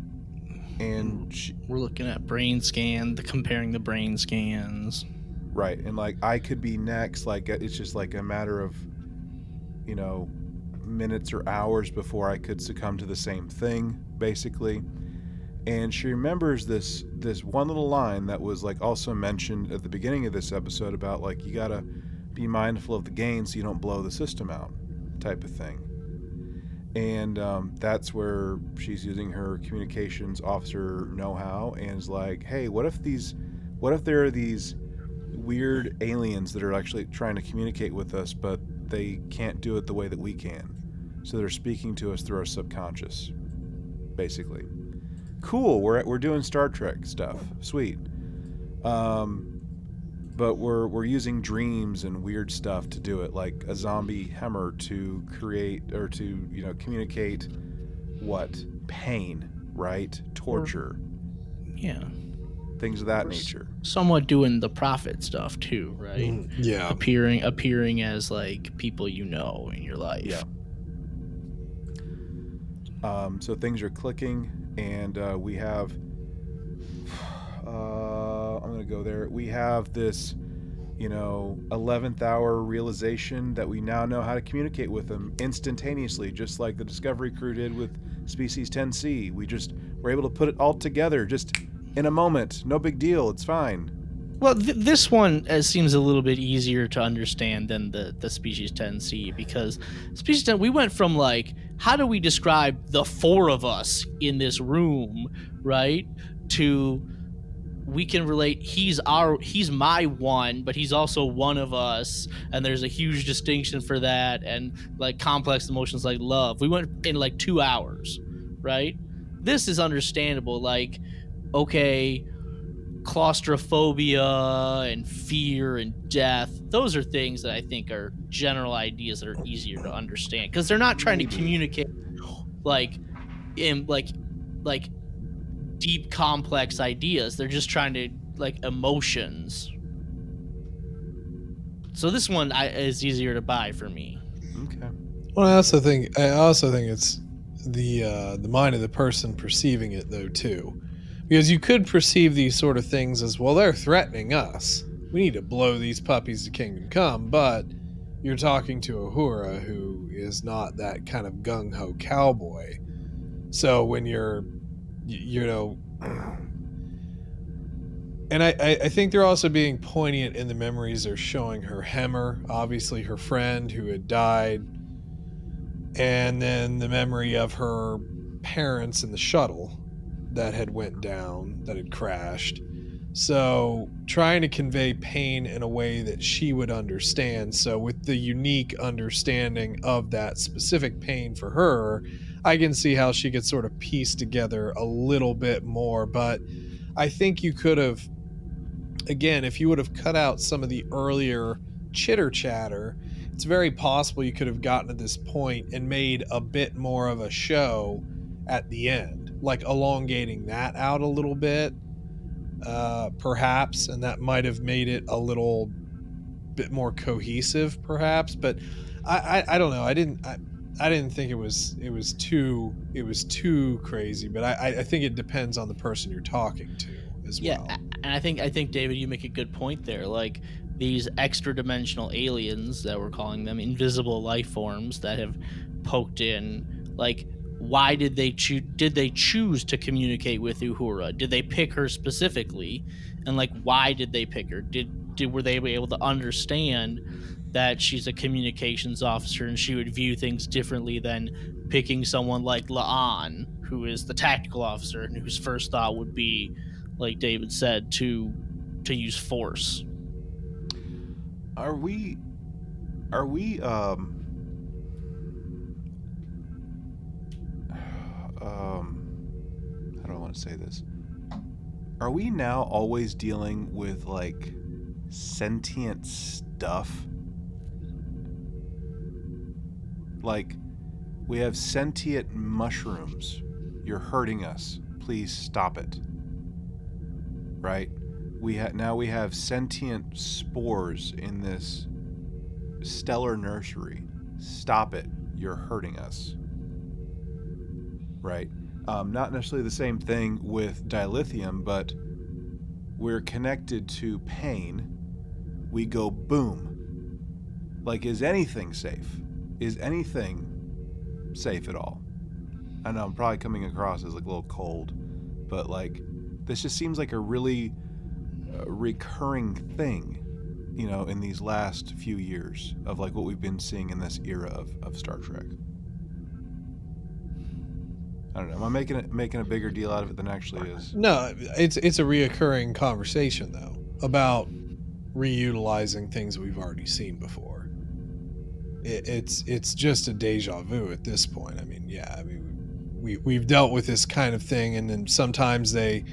and she, we're looking at brain scan, the comparing the brain scans. Right, and like I could be next. Like it's just like a matter of, you know, minutes or hours before I could succumb to the same thing, basically. And she remembers this this one little line that was like also mentioned at the beginning of this episode about like you gotta be mindful of the gain so you don't blow the system out type of thing. And um, that's where she's using her communications officer know-how and is like hey what if these what if there are these weird aliens that are actually trying to communicate with us but they can't do it the way that we can so they're speaking to us through our subconscious basically cool. We're we're doing Star Trek stuff. Sweet. Um, but we're we're using dreams and weird stuff to do it, like a zombie Hemmer to create or to you know communicate what pain, right? Torture. Yeah. Things of that nature. Somewhat doing the prophet stuff too, right? Mm, yeah. Appearing appearing as like people you know in your life. Yeah. Um, so things are clicking and uh, we have. Uh, I'm gonna go there. We have this, you know, 11th hour realization that we now know how to communicate with them instantaneously, just like the Discovery crew did with Species 10C. We just were able to put it all together just in a moment. No big deal. It's fine. Well, th- this one uh, seems a little bit easier to understand than the the Species 10C because Species 10 we went from like how do we describe the four of us in this room, right? To we can relate he's our he's my one but he's also one of us and there's a huge distinction for that and like complex emotions like love we went in like two hours right this is understandable like okay claustrophobia and fear and death. Those are things that i think are general ideas that are easier to understand because they're not trying to communicate like in like like deep complex ideas. They're just trying to like emotions. So this one I, is easier to buy for me. Okay. Well, I also think I also think it's the uh, the mind of the person perceiving it though too, because you could perceive these sort of things as well. They're threatening us. We need to blow these puppies to kingdom come. But you're talking to Uhura, who is not that kind of gung ho cowboy. So when you're, you know, and I, I, think they're also being poignant in the memories they're showing her Hemmer, obviously her friend who had died, and then the memory of her parents in the shuttle that had went down, that had crashed. So trying to convey pain in a way that she would understand. So with the unique understanding of that specific pain for her, I can see how she could sort of piece together a little bit more. But I think you could have again, if you would have cut out some of the earlier chitter chatter, it's very possible you could have gotten to this point and made a bit more of a show at the end, like elongating that out a little bit, uh, perhaps, and that might have made it a little bit more cohesive, perhaps. But I, I, I don't know. I didn't. I, I didn't think it was it was too it was too crazy, but I, I think it depends on the person you're talking to as yeah, well. Yeah, and I think I think David, you make a good point there. Like these extra dimensional aliens that we're calling them, invisible life forms that have poked in. Like, why did they choose? Did they choose to communicate with Uhura? Did they pick her specifically? And like, why did they pick her? Did did were they able to understand? that she's a communications officer and she would view things differently than picking someone like La'an, who is the tactical officer and whose first thought would be, like David said, to to use force. Are we are we um um how do I want to say this? Are we now always dealing with like sentient stuff? Like, we have sentient mushrooms. You're hurting us. Please stop it. Right? We ha- now we have sentient spores in this stellar nursery. Stop it. You're hurting us. Right? Um, not necessarily the same thing with dilithium, but we're connected to pain. We go boom. Like, is anything safe? is anything safe at all? I know I'm probably coming across as like a little cold, but like this just seems like a really uh, recurring thing, you know, in these last few years of like what we've been seeing in this era of, of Star Trek. I don't know. Am I making it making a bigger deal out of it than it actually is? No, it's it's a reoccurring conversation though about reutilizing things we've already seen before it, it's it's just a deja vu at this point. I mean, yeah, I mean, we we've dealt with this kind of thing, and then sometimes they,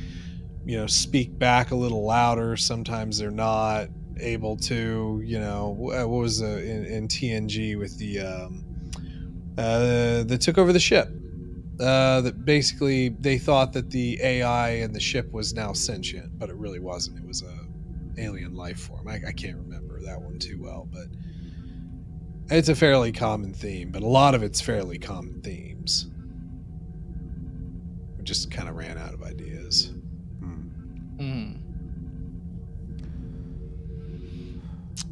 you know, speak back a little louder. Sometimes they're not able to. You know, what was the in, in TNG with the um, uh, that took over the ship. Uh, that basically they thought that the AI in the ship was now sentient, but it really wasn't. It was a alien life form. I, I can't remember that one too well, but it's a fairly common theme, but a lot of it's fairly common themes. We just kind of ran out of ideas. Mm.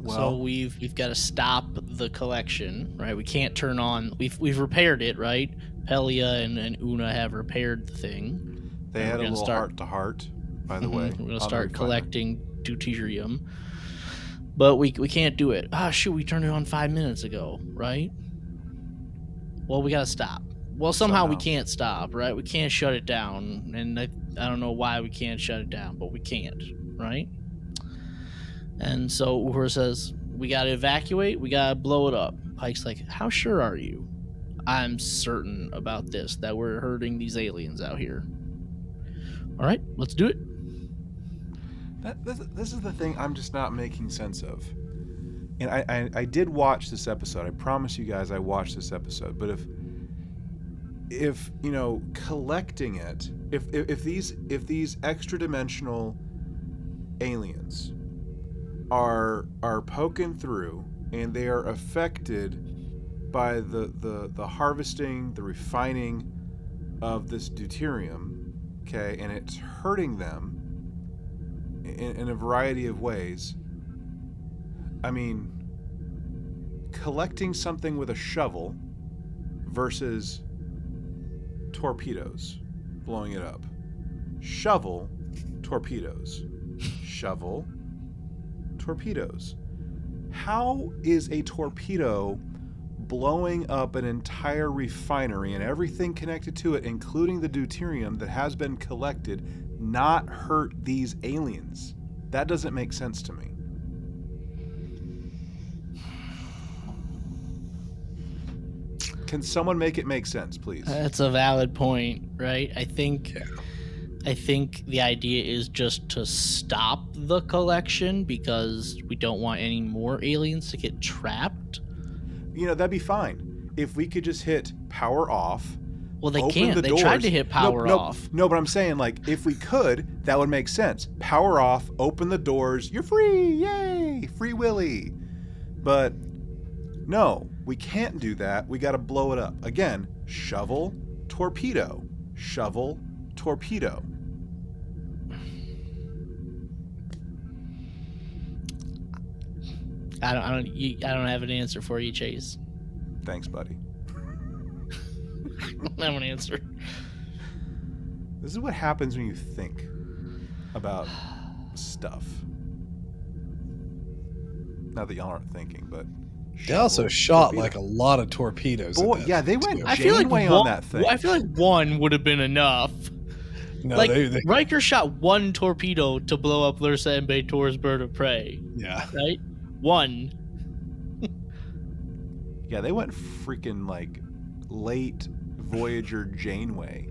Well, so we've we've got to stop the collection, right? We can't turn on. We've we've repaired it, right? Pelia and, and Una have repaired the thing. They had a little start, heart to heart, by the mm-hmm, way. We're gonna start collecting deuterium but we, we can't do it. Ah, oh, shoot, we turned it on five minutes ago, right? Well, we gotta stop. Well, somehow, somehow, we can't stop, right? We can't shut it down, and I, I don't know why we can't shut it down, but we can't, right? And so Uhura says, we gotta evacuate, we gotta blow it up. Pike's like, how sure are you? I'm certain about this, that we're hurting these aliens out here. All right, let's do it. That, this, this is the thing I'm just not making sense of. And I, I, I did watch this episode. I promise you guys I watched this episode. But if if you know collecting it, if if, if these if these extra dimensional aliens are are poking through and they are affected by the the the harvesting, the refining of this deuterium, okay, and it's hurting them in, in a variety of ways. I mean, collecting something with a shovel versus torpedoes, blowing it up. Shovel, torpedoes. Shovel, torpedoes. How is a torpedo blowing up an entire refinery and everything connected to it, including the deuterium that has been collected, not hurt these aliens? That doesn't make sense to me. Can someone make it make sense, please? That's a valid point, right? I think yeah. I think the idea is just to stop the collection because we don't want any more aliens to get trapped. You know, that'd be fine if we could just hit power off. Well, they open can't. the They doors. tried to hit No, power no, off. No, but I'm saying like if we could, that would make sense. Power off, open the doors. You're free, yay, free Willy. But no, we can't do that. We got to blow it up again. Shovel, torpedo, shovel, torpedo. I don't. I don't. You, I don't have an answer for you, Chase. Thanks, buddy. I don't have an answer. This is what happens when you think about stuff. Not that y'all aren't thinking, but They also shot torpedo. like a lot of torpedoes. Boy, yeah, they went. I feel like Janeway one, on that thing. I feel like one would have been enough. No, like they, they, Riker shot one torpedo to blow up Lursa and B'Etor's bird of prey, yeah. right? One. Yeah, they went freaking like late Voyager Janeway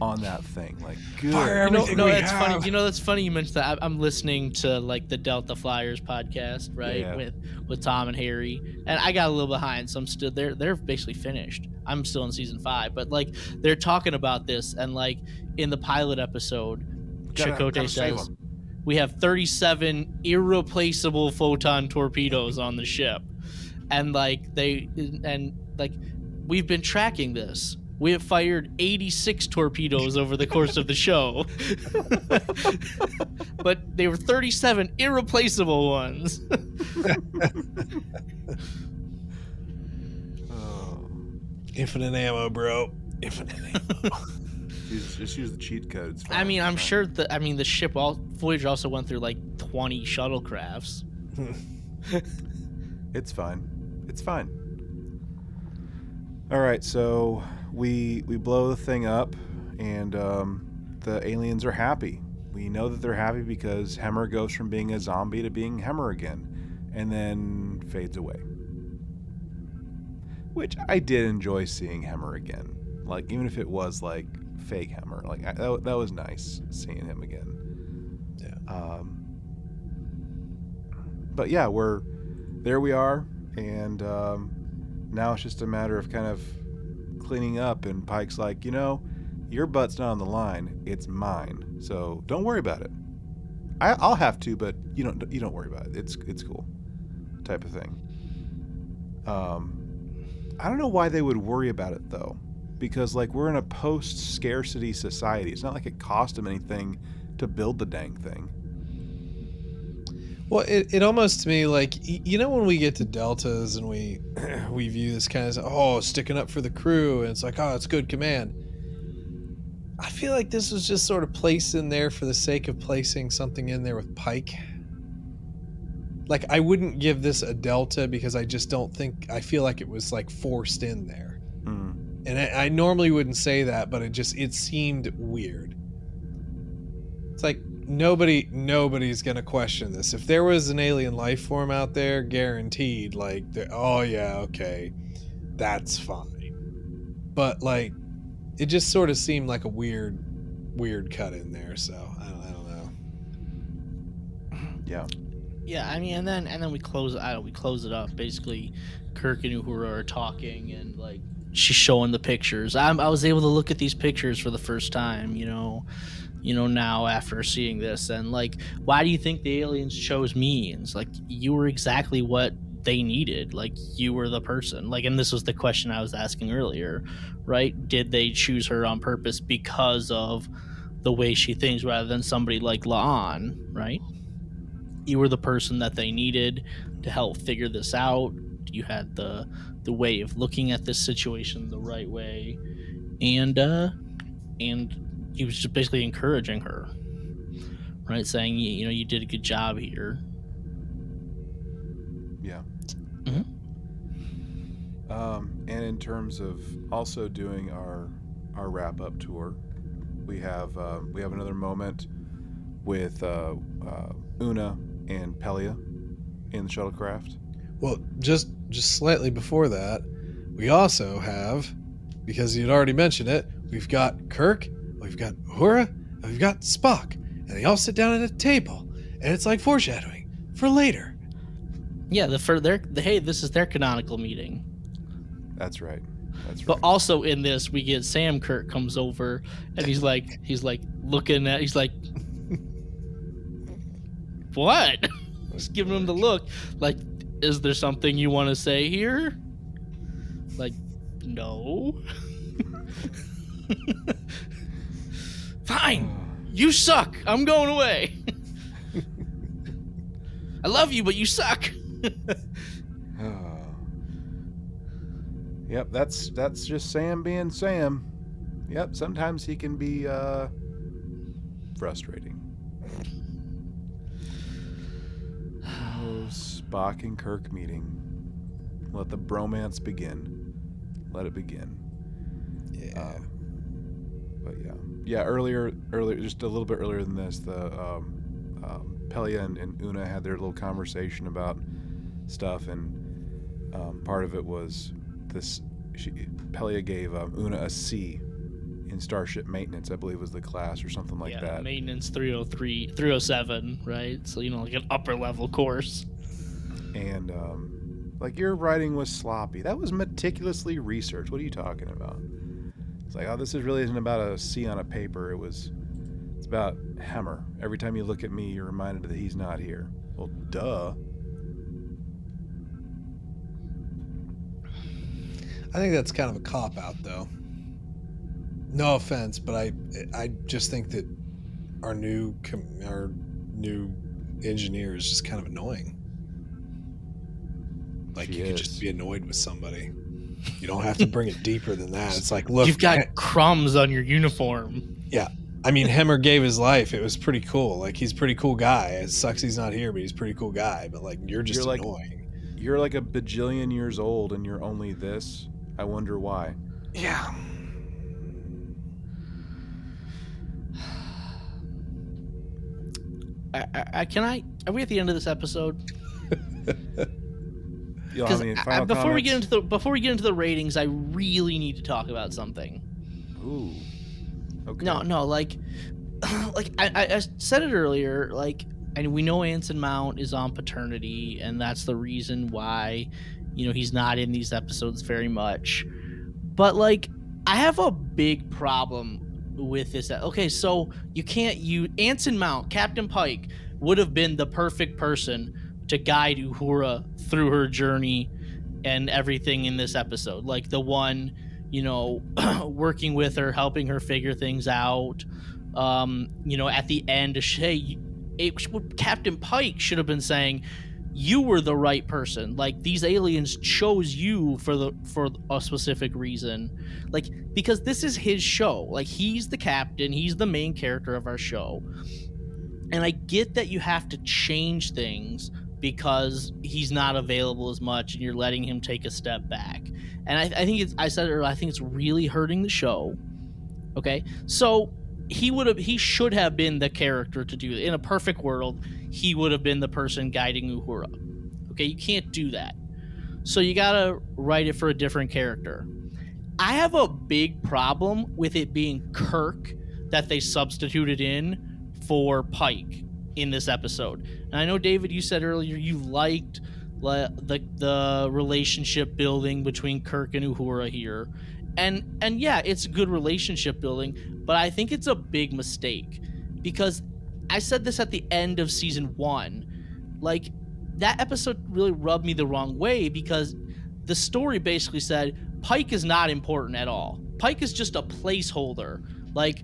on that thing. Like, good. Fire You know, no, we it's funny. You know, that's funny you mentioned that. I- I'm listening to like the Delta Flyers podcast, right, Yeah. with with Tom and Harry, and I got a little behind, so I'm still they're they're basically finished. I'm still in season five, but like they're talking about this, and like in the pilot episode, Gotta- Chakotay gotta save says 'em. We have 37 irreplaceable photon torpedoes on the ship, and like they and like we've been tracking this. We have fired 86 torpedoes over the course of the show. but they were 37 irreplaceable ones. Oh, Infinite ammo, bro. Infinite ammo. use, just use the cheat codes. I mean, I'm sure that I mean the ship all Voyager also went through like 20 shuttlecrafts. It's fine. It's fine. All right, so we we blow the thing up, and um, the aliens are happy. We know that they're happy because Hemmer goes from being a zombie to being Hemmer again, and then fades away. Which I did enjoy seeing Hemmer again. Like even if it was like fake Hemmer. like I, that, that was nice seeing him again. Yeah. Um, but yeah, we're there. We are, and um, now it's just a matter of kind of cleaning up. And Pike's like, you know, your butt's not on the line; it's mine. So don't worry about it. I, I'll have to, but you don't. You don't worry about it. It's it's cool, type of thing. Um, I don't know why they would worry about it though, because like we're in a post scarcity society. It's not like it cost them anything to build the dang thing. Well, it, it almost to me like you know when we get to deltas and we we view this kind of oh sticking up for the crew and it's like oh it's good command. I feel like this was just sort of placed in there for the sake of placing something in there with Pike. Like I wouldn't give this a delta because I just don't think I feel like it was like forced in there. Mm. And I, I normally wouldn't say that, but it just it seemed weird. It's like nobody nobody's gonna question this. If there was an alien life form out there, guaranteed, like oh yeah, okay, that's fine. But like it just sort of seemed like a weird weird cut in there, so I don't, I don't know. Yeah. Yeah, I mean, and then and then we close. I don't. We close it up. Basically, Kirk and Uhura are talking, and like she's showing the pictures. I'm, I was able to look at these pictures for the first time. You know, you know now after seeing this, and like, why do you think the aliens chose me? And it's like you were exactly what they needed. Like you were the person. Like, and this was the question I was asking earlier, right? Did they choose her on purpose because of the way she thinks, rather than somebody like La'an, right? you were the person that they needed to help figure this out. You had the the way of looking at this situation the right way, and uh, and he was just basically encouraging her, right? Saying you, you know you did a good job here. Yeah. Mhm. Um, and in terms of also doing our our wrap up tour, we have uh, we have another moment with uh, uh, Una and Pelia in the shuttlecraft. Well, just just slightly before that, we also have, because you'd already mentioned it, we've got Kirk, we've got Uhura, and we've got Spock, and they all sit down at a table, and it's like foreshadowing for later. Yeah, the for their the, hey, this is their canonical meeting. That's right. That's right. But also in this, we get Sam Kirk comes over and he's like he's like looking at he's like What? Just giving him the look. Like, is there something you want to say here? Like, no. Fine. You suck. I'm going away. I love you, but you suck. Oh. Yep, that's that's just Sam being Sam. Yep, sometimes he can be uh frustrating. Spock and Kirk meeting. Let the bromance begin. Let it begin. Yeah. Um, but yeah, yeah. Earlier, earlier, just a little bit earlier than this, the um, um, Pelia and, and Una had their little conversation about stuff, and um, part of it was this. She, Pelia gave um, Una a C in Starship Maintenance, I believe was the class or something like yeah, that. maintenance 303, 307, right? So, you know, like an upper level course. and um, like your writing was sloppy. That was meticulously researched. What are you talking about? It's like, oh, this is really isn't about a C on a paper. It was, it's about Hemmer. Every time you look at me, you're reminded that he's not here. Well, duh. I think that's kind of a cop out, though. No offense, but I I just think that our new com- our new engineer is just kind of annoying. Like She you could just be annoyed with somebody. You don't have to bring it deeper than that. It's like, look, You've got He- crumbs on your uniform. Yeah, I mean, Hemmer gave his life. It was pretty cool. Like he's a pretty cool guy. It sucks he's not here, but he's a pretty cool guy. But like you're just You're like- annoying. You're like a bajillion years old and you're only this. I wonder why. Yeah. I, I, can I are we at the end of this episode? You don't any I- I- final before we get into the before we get into the ratings, I really need to talk about something. Ooh. Okay. No, no, like, like I, I, I said it earlier. Like, and we know Anson Mount is on paternity, and that's the reason why, you know, he's not in these episodes very much. But like, I have a big problem with this. Okay, so you can't you Anson Mount, Captain Pike, would have been the perfect person to guide Uhura through her journey and everything in this episode. Like the one you know, working with her, helping her figure things out. Um, you know, at the end, hey, it, Captain Pike should have been saying, "You were the right person. Like these aliens chose you for the for a specific reason. Like because this is his show. Like he's the captain. He's the main character of our show. And I get that you have to change things because he's not available as much, and you're letting him take a step back and I, I think it's I said it earlier, I think it's really hurting the show. Okay, so he would have he should have been the character to do it. In a perfect world, he would have been the person guiding Uhura. Okay, you can't do that. So you gotta write it for a different character. I have a big problem with it being Kirk that they substituted in for Pike in this episode. And I know David, you said earlier you liked the the relationship building between Kirk and Uhura here. And and yeah, it's good relationship building, but I think it's a big mistake because I said this at the end of season 1. Like that episode really rubbed me the wrong way because the story basically said Pike is not important at all. Pike is just a placeholder. Like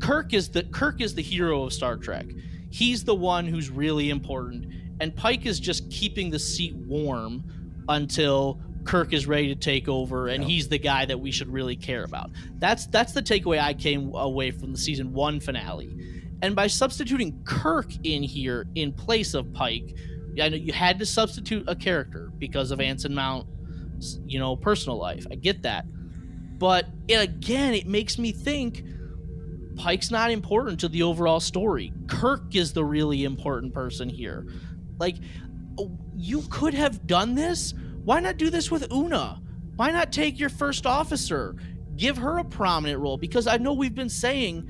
Kirk is the Kirk is the hero of Star Trek. He's the one who's really important and Pike is just keeping the seat warm until Kirk is ready to take over and Yeah. he's the guy that we should really care about. That's that's the takeaway I came away from the season 1 finale. And by substituting Kirk in here in place of Pike, I know you had to substitute a character because of Anson Mount's, you know, personal life. I get that. But it, again, it makes me think Pike's not important to the overall story. Kirk is the really important person here. Like, you could have done this. Why not do this with Una? Why not take your first officer? Give her a prominent role because I know we've been saying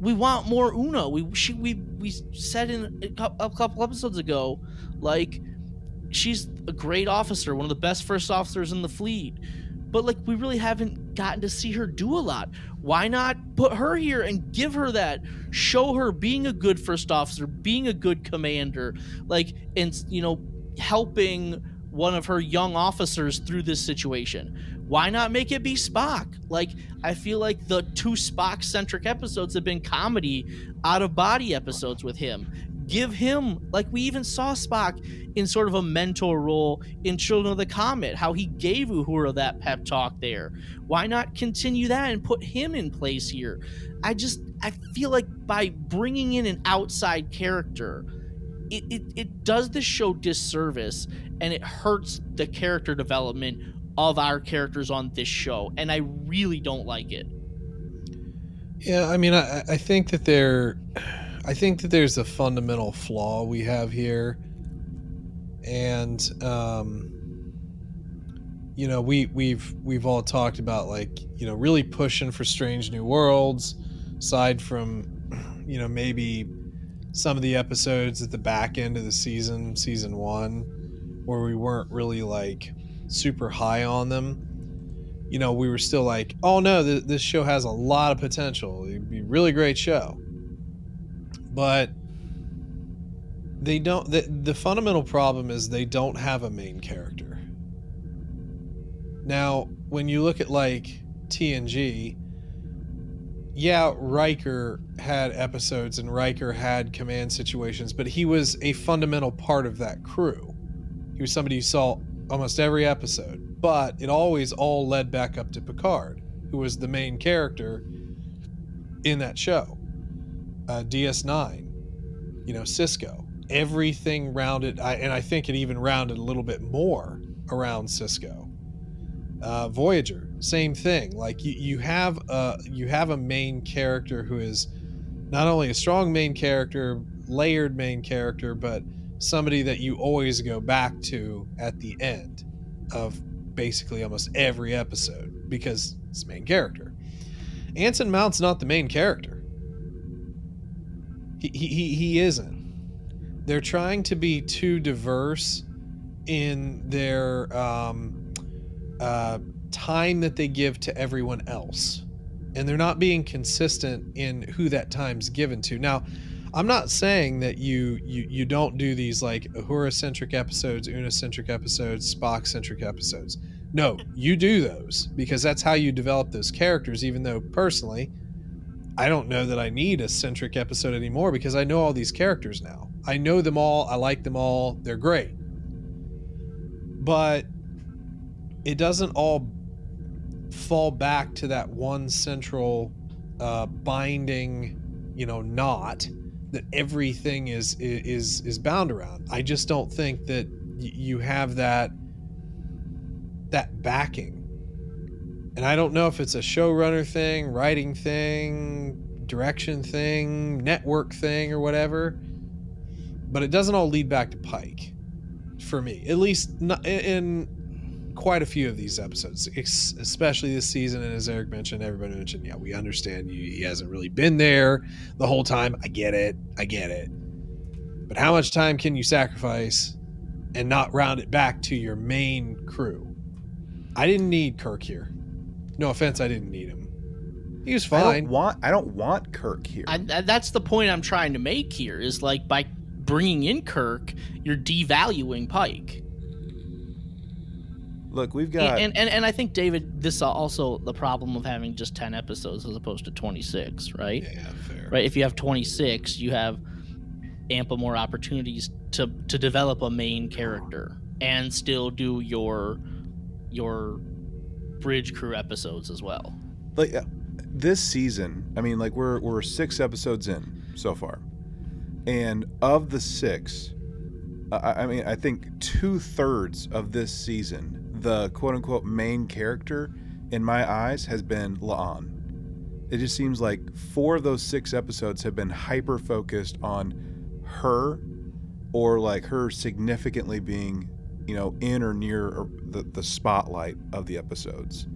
we want more Una. We she, we we said in a couple episodes ago, like she's a great officer, one of the best first officers in the fleet. But like we really haven't gotten to see her do a lot. Why not put her here and give her that? Show her being a good first officer, being a good commander, like and you know, helping one of her young officers through this situation. Why not make it be Spock? Like I feel like the two Spock centric episodes have been comedy out of body episodes with him give him like we even saw Spock in sort of a mentor role in Children of the Comet, how he gave Uhura that pep talk there. Why not continue that and put him in place here? I just I feel like by bringing in an outside character, it, it, it does the show disservice and it hurts the character development of our characters on this show, and I really don't like it. Yeah, I mean, I, I think that they're I think that there's a fundamental flaw we have here, and um, you know, we we've we've all talked about like you know really pushing for Strange New Worlds, aside from you know maybe some of the episodes at the back end of the season, season one, where we weren't really like super high on them. You know, we were still like, oh no, th- this show has a lot of potential. It'd be a really great show but they don't the, the fundamental problem is they don't have a main character now when you look at like tng yeah riker had episodes and riker had command situations but he was a fundamental part of that crew he was somebody you saw almost every episode but it always all led back up to picard who was the main character in that show uh, DS9, you know, Sisko. Everything rounded, I, and I think it even rounded a little bit more around Sisko. Uh, Voyager, same thing. Like you, you have a you have a main character who is not only a strong main character, layered main character, but somebody that you always go back to at the end of basically almost every episode because it's main character. Anson Mount's not the main character. He, he, he isn't. They're trying to be too diverse in their um, uh, time that they give to everyone else. And they're not being consistent in who that time's given to. Now, I'm not saying that you you, you don't do these like Uhura centric episodes, Una centric episodes, Spock centric episodes. No, you do those because that's how you develop those characters, even though personally, I don't know that I need a centric episode anymore because I know all these characters now. I know them all. I like them all. They're great. But it doesn't all fall back to that one central uh, binding, you know, knot that everything is is is bound around. I just don't think that you have that that backing and I don't know if it's a showrunner thing, writing thing, direction thing, network thing, or whatever. But it doesn't all lead back to Pike, for me. At least in quite a few of these episodes, especially this season. And as Eric mentioned, everybody mentioned, yeah, we understand you, he hasn't really been there the whole time. I get it. I get it. But how much time can you sacrifice and not round it back to your main crew? I didn't need Kirk here. No offense, I didn't need him. He was fine. I don't want. I don't want Kirk here. I, that's the point I'm trying to make here. Is like by bringing in Kirk, you're devaluing Pike. Look, we've got and, and and I think David, this is also the problem of having just ten episodes as opposed to twenty six, right? Yeah, fair. Right. If you have twenty six, you have ample more opportunities to to develop a main character and still do your your bridge crew episodes as well. Like uh, this season, I mean, like we're we're six episodes in so far, and of the six, I, I mean, I think two thirds of this season, the quote unquote main character in my eyes has been La'an. It just seems like four of those six episodes have been hyper focused on her or like her significantly being you know in or near the, the spotlight of the episodes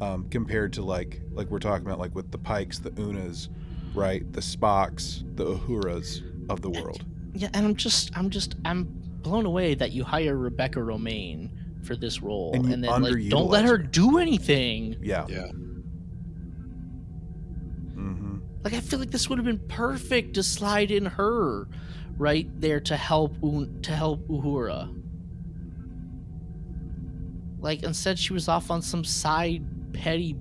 um, compared to like like we're talking about like with the pikes the unas right the spocks the uhuras of the world yeah and i'm just i'm just i'm blown away that you hire Rebecca Romijn for this role And and, you then like don't let her her. do anything. Yeah. Yeah. Mm-hmm. Like I feel like this would have been perfect to slide in her right there to help Un- to help Uhura. Like instead she was off on some side petty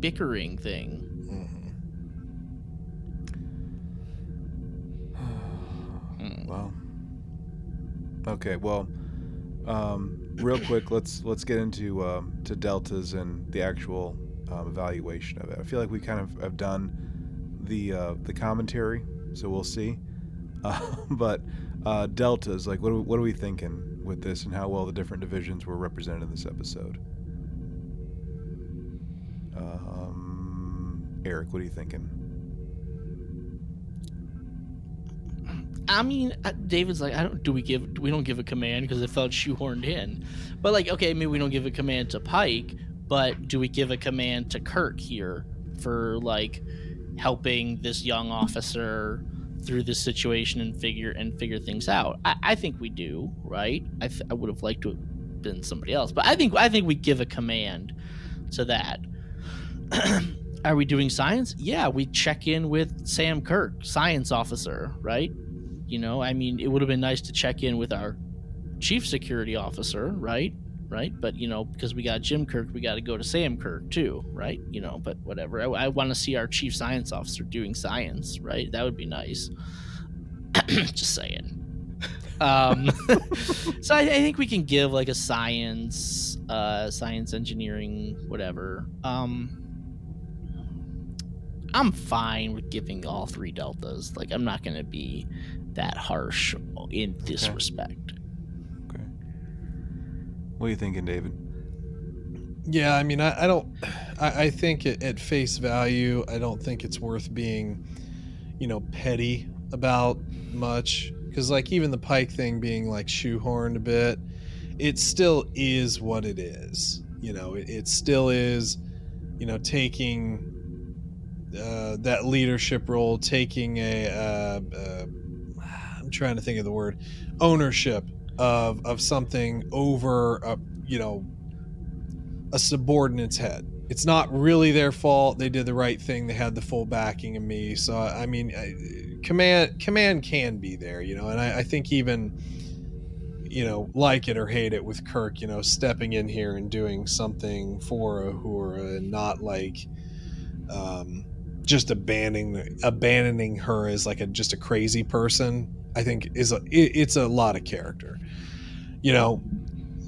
bickering thing. Mhm. Hmm. Well. Okay. Well, um, real quick, let's let's get into um, to deltas and the actual um, evaluation of it. I feel like we kind of have done the uh, the commentary, so we'll see. Uh, but uh, deltas, like, what are, what are we thinking with this, and how well the different divisions were represented in this episode? Um, Eric, what are you thinking? I mean, uh, David's like, I don't. Do we give? We don't give a command because it felt shoehorned in. But like, okay, maybe we don't give a command to Pike, but do we give a command to Kirk here for like helping this young officer through this situation and figure and figure things out? I, I think we do, right? I, th- I would have liked to have been somebody else, but I think I think we give a command to that. Are we doing science? Yeah, we check in with Sam Kirk, science officer, right? You know, I mean, it would have been nice to check in with our chief security officer, right? Right? But, you know, because we got Jim Kirk, we got to go to Sam Kirk too, right? You know, but whatever. I, I want to see our chief science officer doing science, right? That would be nice. Just saying. Um, so I, I think we can give like a science, uh, science engineering, whatever. Um, I'm fine with giving all three deltas. Like, I'm not to be that harsh in this Okay. respect. Okay. What are you thinking, David? Yeah, I mean, I, I don't. I, I think at, at face value, I don't think it's worth being, you know, petty about much. Because like even the Pike thing being like shoehorned a bit, it still is what it is. You know, it, it still is, you know, taking uh, that leadership role, taking a. Uh, uh, I'm trying to think of the word, ownership of of something over a you know a subordinate's head. It's not really their fault. They did the right thing. They had the full backing of me. So I mean, I, command command can be there, you know. And I, I think even, you know, like it or hate it with Kirk, you know, stepping in here and doing something for Uhura and not like, um, just abandoning abandoning her as like a just a crazy person. I think is a it, it's a lot of character. You know,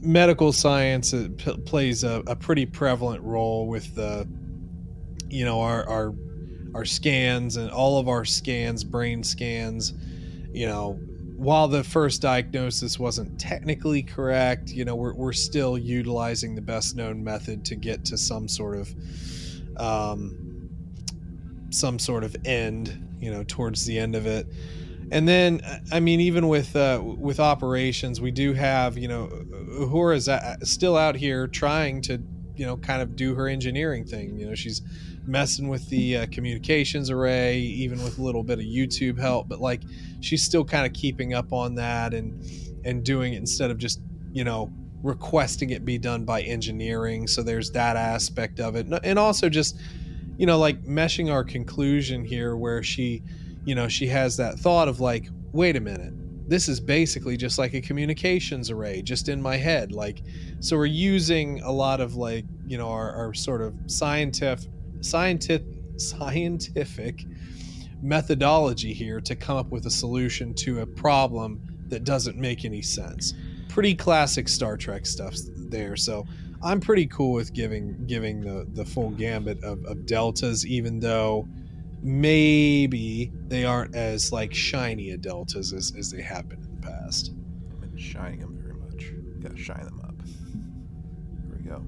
medical science uh, p- plays a, a pretty prevalent role with the you know our our our scans and all of our scans brain scans you know while the first diagnosis wasn't technically correct you know we're, we're still utilizing the best known method to get to some sort of um, some sort of end you know towards the end of it and then i mean even with uh, with operations we do have you know uhura is a- still out here trying to you know kind of do her engineering thing. You know she's messing with the uh, communications array even with a little bit of youtube help but like she's still kind of keeping up on that and and doing it instead of just you know requesting it be done by engineering. So there's that aspect of it. And also just you know like meshing our conclusion here where she you know she has that thought of like wait a minute this is basically just like a communications array just in my head like so we're using a lot of like you know our, our sort of scientific scientific scientific methodology here to come up with a solution to a problem that doesn't make any sense. Pretty classic star trek stuff there so i'm pretty cool with giving giving the the full gambit of, of deltas even though maybe they aren't as like shiny a deltas as, as they have been in the past I've been shining them very much. Gotta shine them up. There we go.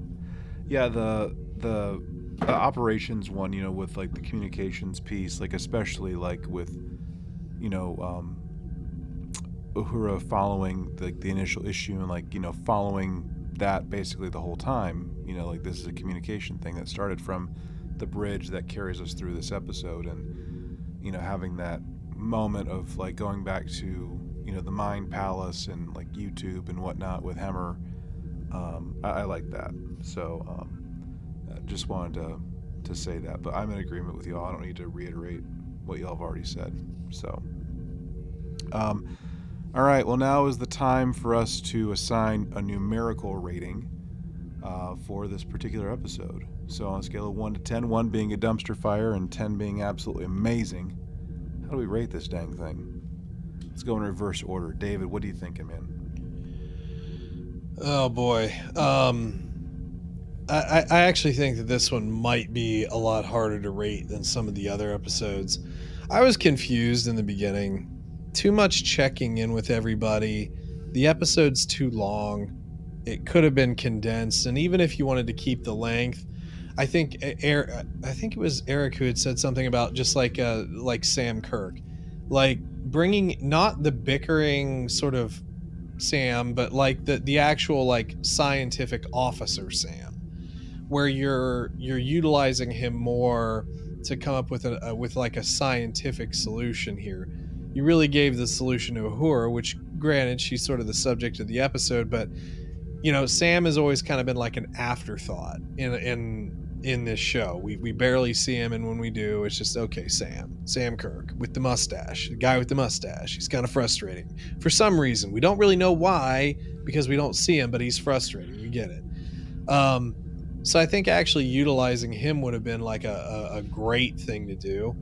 Yeah, the the, operations one, you know, with like the communications piece, like especially like with, you know, um, Uhura following the the initial issue and like you know following that basically the whole time. You know, like this is a communication thing that started from the bridge that carries us through this episode, and you know having that moment of like going back to you know the Mind Palace and like YouTube and whatnot with Hemmer Um, I, I like that. So um, uh, just wanted to to say that. But I'm in agreement with y'all. I don't need to reiterate what y'all have already said. So. Um, all right, well, now is the time for us to assign a numerical rating uh, for this particular episode. So, on a scale of 1 to 10, 1 being a dumpster fire and 10 being absolutely amazing, how do we rate this dang thing? Let's go in reverse order. David, what do you think, man? Oh boy. Um, I, I actually think that this one might be a lot harder to rate than some of the other episodes. I was confused in the beginning too much checking in with everybody. The episode's too long. It could have been condensed, and even if you wanted to keep the length, I think Eric, I think it was Eric who had said something about just like uh, like Sam Kirk, like bringing not the bickering sort of Sam, but like the the actual like scientific officer Sam, where you're you're utilizing him more to come up with a, a with like a scientific solution here. You really gave the solution to Uhura, which granted she's sort of the subject of the episode, but you know, Sam has always kind of been like an afterthought in in in this show. We we barely see him, and when we do, it's just okay. Sam, Sam Kirk with the mustache, the guy with the mustache. He's kind of frustrating for some reason. We don't really know why because we don't see him, but he's frustrating. We get it. Um, so I think actually utilizing him would have been like a, a, a great thing to do.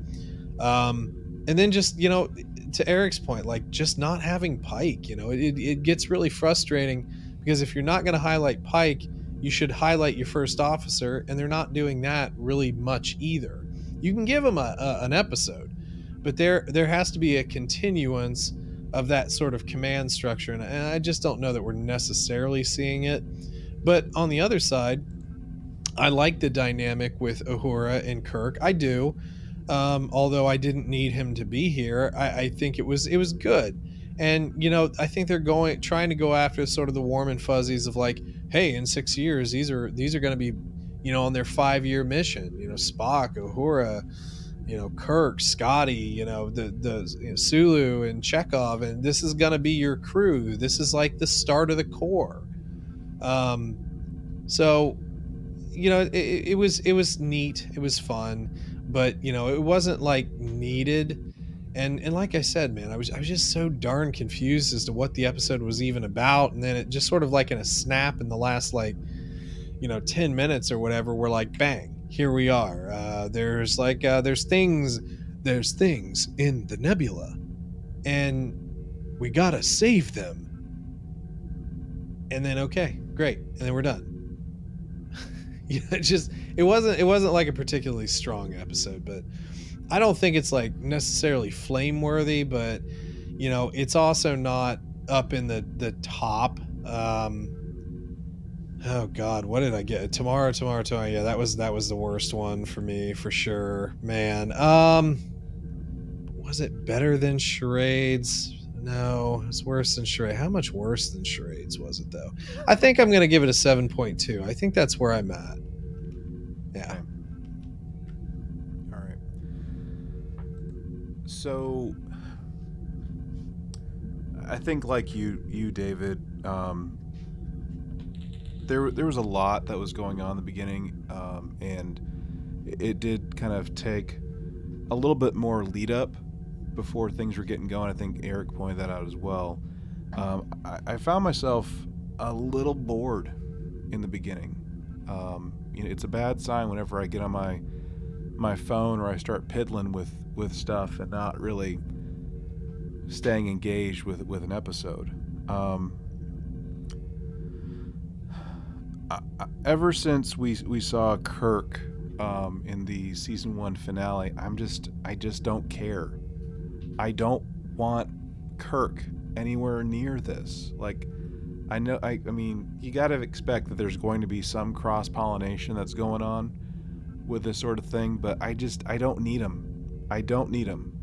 Um, and then just you know to Eric's point, like just not having Pike, you know, it, it gets really frustrating because if you're not going to highlight Pike, you should highlight your first officer, and they're not doing that really much either. You can give them a, a, an episode, but there there has to be a continuance of that sort of command structure, and, I just don't know that we're necessarily seeing it. But on the other side, I like the dynamic with Uhura and Kirk. I do. Um, although I didn't need him to be here, I, I think it was it was good. And you know, I think they're going trying to go after sort of the warm and fuzzies of like, hey, in six years, these are these are going to be, you know, on their five year mission. You know, Spock, Uhura, you know, Kirk, Scotty, you know, the the you know, Sulu and Chekov, and this is going to be your crew. This is like the start of the core. Um, so, you know, it, it was it was neat. It was fun but you know it wasn't like needed and and like i said man i was i was just so darn confused as to what the episode was even about and then it just sort of like in a snap in the last like you know 10 minutes or whatever we're like bang here we are. Uh, there's like uh, there's things there's things in the nebula and we gotta save them. And then okay great and then we're done. Know, it just it wasn't it wasn't like a particularly strong episode, but I don't think it's like necessarily flame worthy, but you know, it's also not up in the the top. Um, oh God, what did I get? Tomorrow, tomorrow, tomorrow. Yeah, that was that was the worst one for me for sure, man. Um, was it better than charades? No, it's worse than charade. How much worse than charades was it though? I think I'm gonna give it a seven point two. I think that's where I'm at. Yeah. So I think like you you David um there there was a lot that was going on in the beginning um and it did kind of take a little bit more lead up before things were getting going. I think Eric pointed that out as well. Um, I, I, found myself a little bored in the beginning. Um, you know, it's a bad sign whenever I get on my my phone or I start piddling with with stuff and not really staying engaged with with an episode. Um, I, I, ever since we we saw Kirk um, in the season one finale, I'm just I just don't care. I don't want Kirk anywhere near this. Like, I know, I, I mean, you got to expect that there's going to be some cross pollination that's going on with this sort of thing, but I just, I don't need him. I don't need him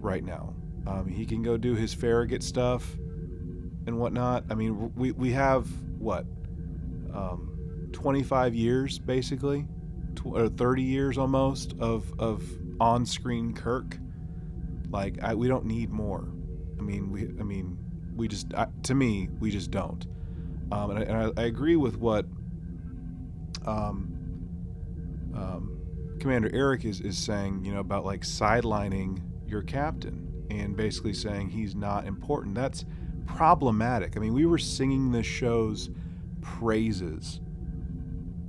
right now. Um, he can go do his Farragut stuff and whatnot. I mean, we, we have what, um, 25 years basically, tw- or 30 years almost of, of on screen Kirk like I, we don't need more. I mean, we I mean, we just I, to me we just don't. Um, and I, and I, I agree with what um, um, Commander Eric is is saying. You know about like sidelining your captain and basically saying he's not important. That's problematic. I mean, we were singing the show's praises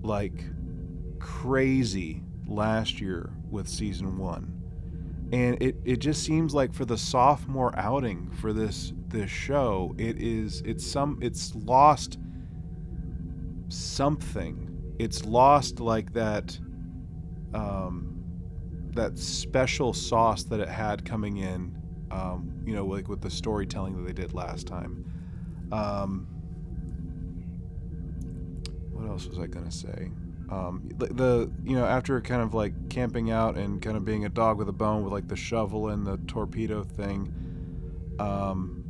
like crazy last year with season one. And it, it just seems like for the sophomore outing for this this show, it is it's some it's lost something. It's lost like that um that special sauce that it had coming in um, you know, like with the storytelling that they did last time. Um, what else was I gonna say? Um, the, the you know after kind of like camping out and kind of being a dog with a bone with like the shovel and the torpedo thing. Um,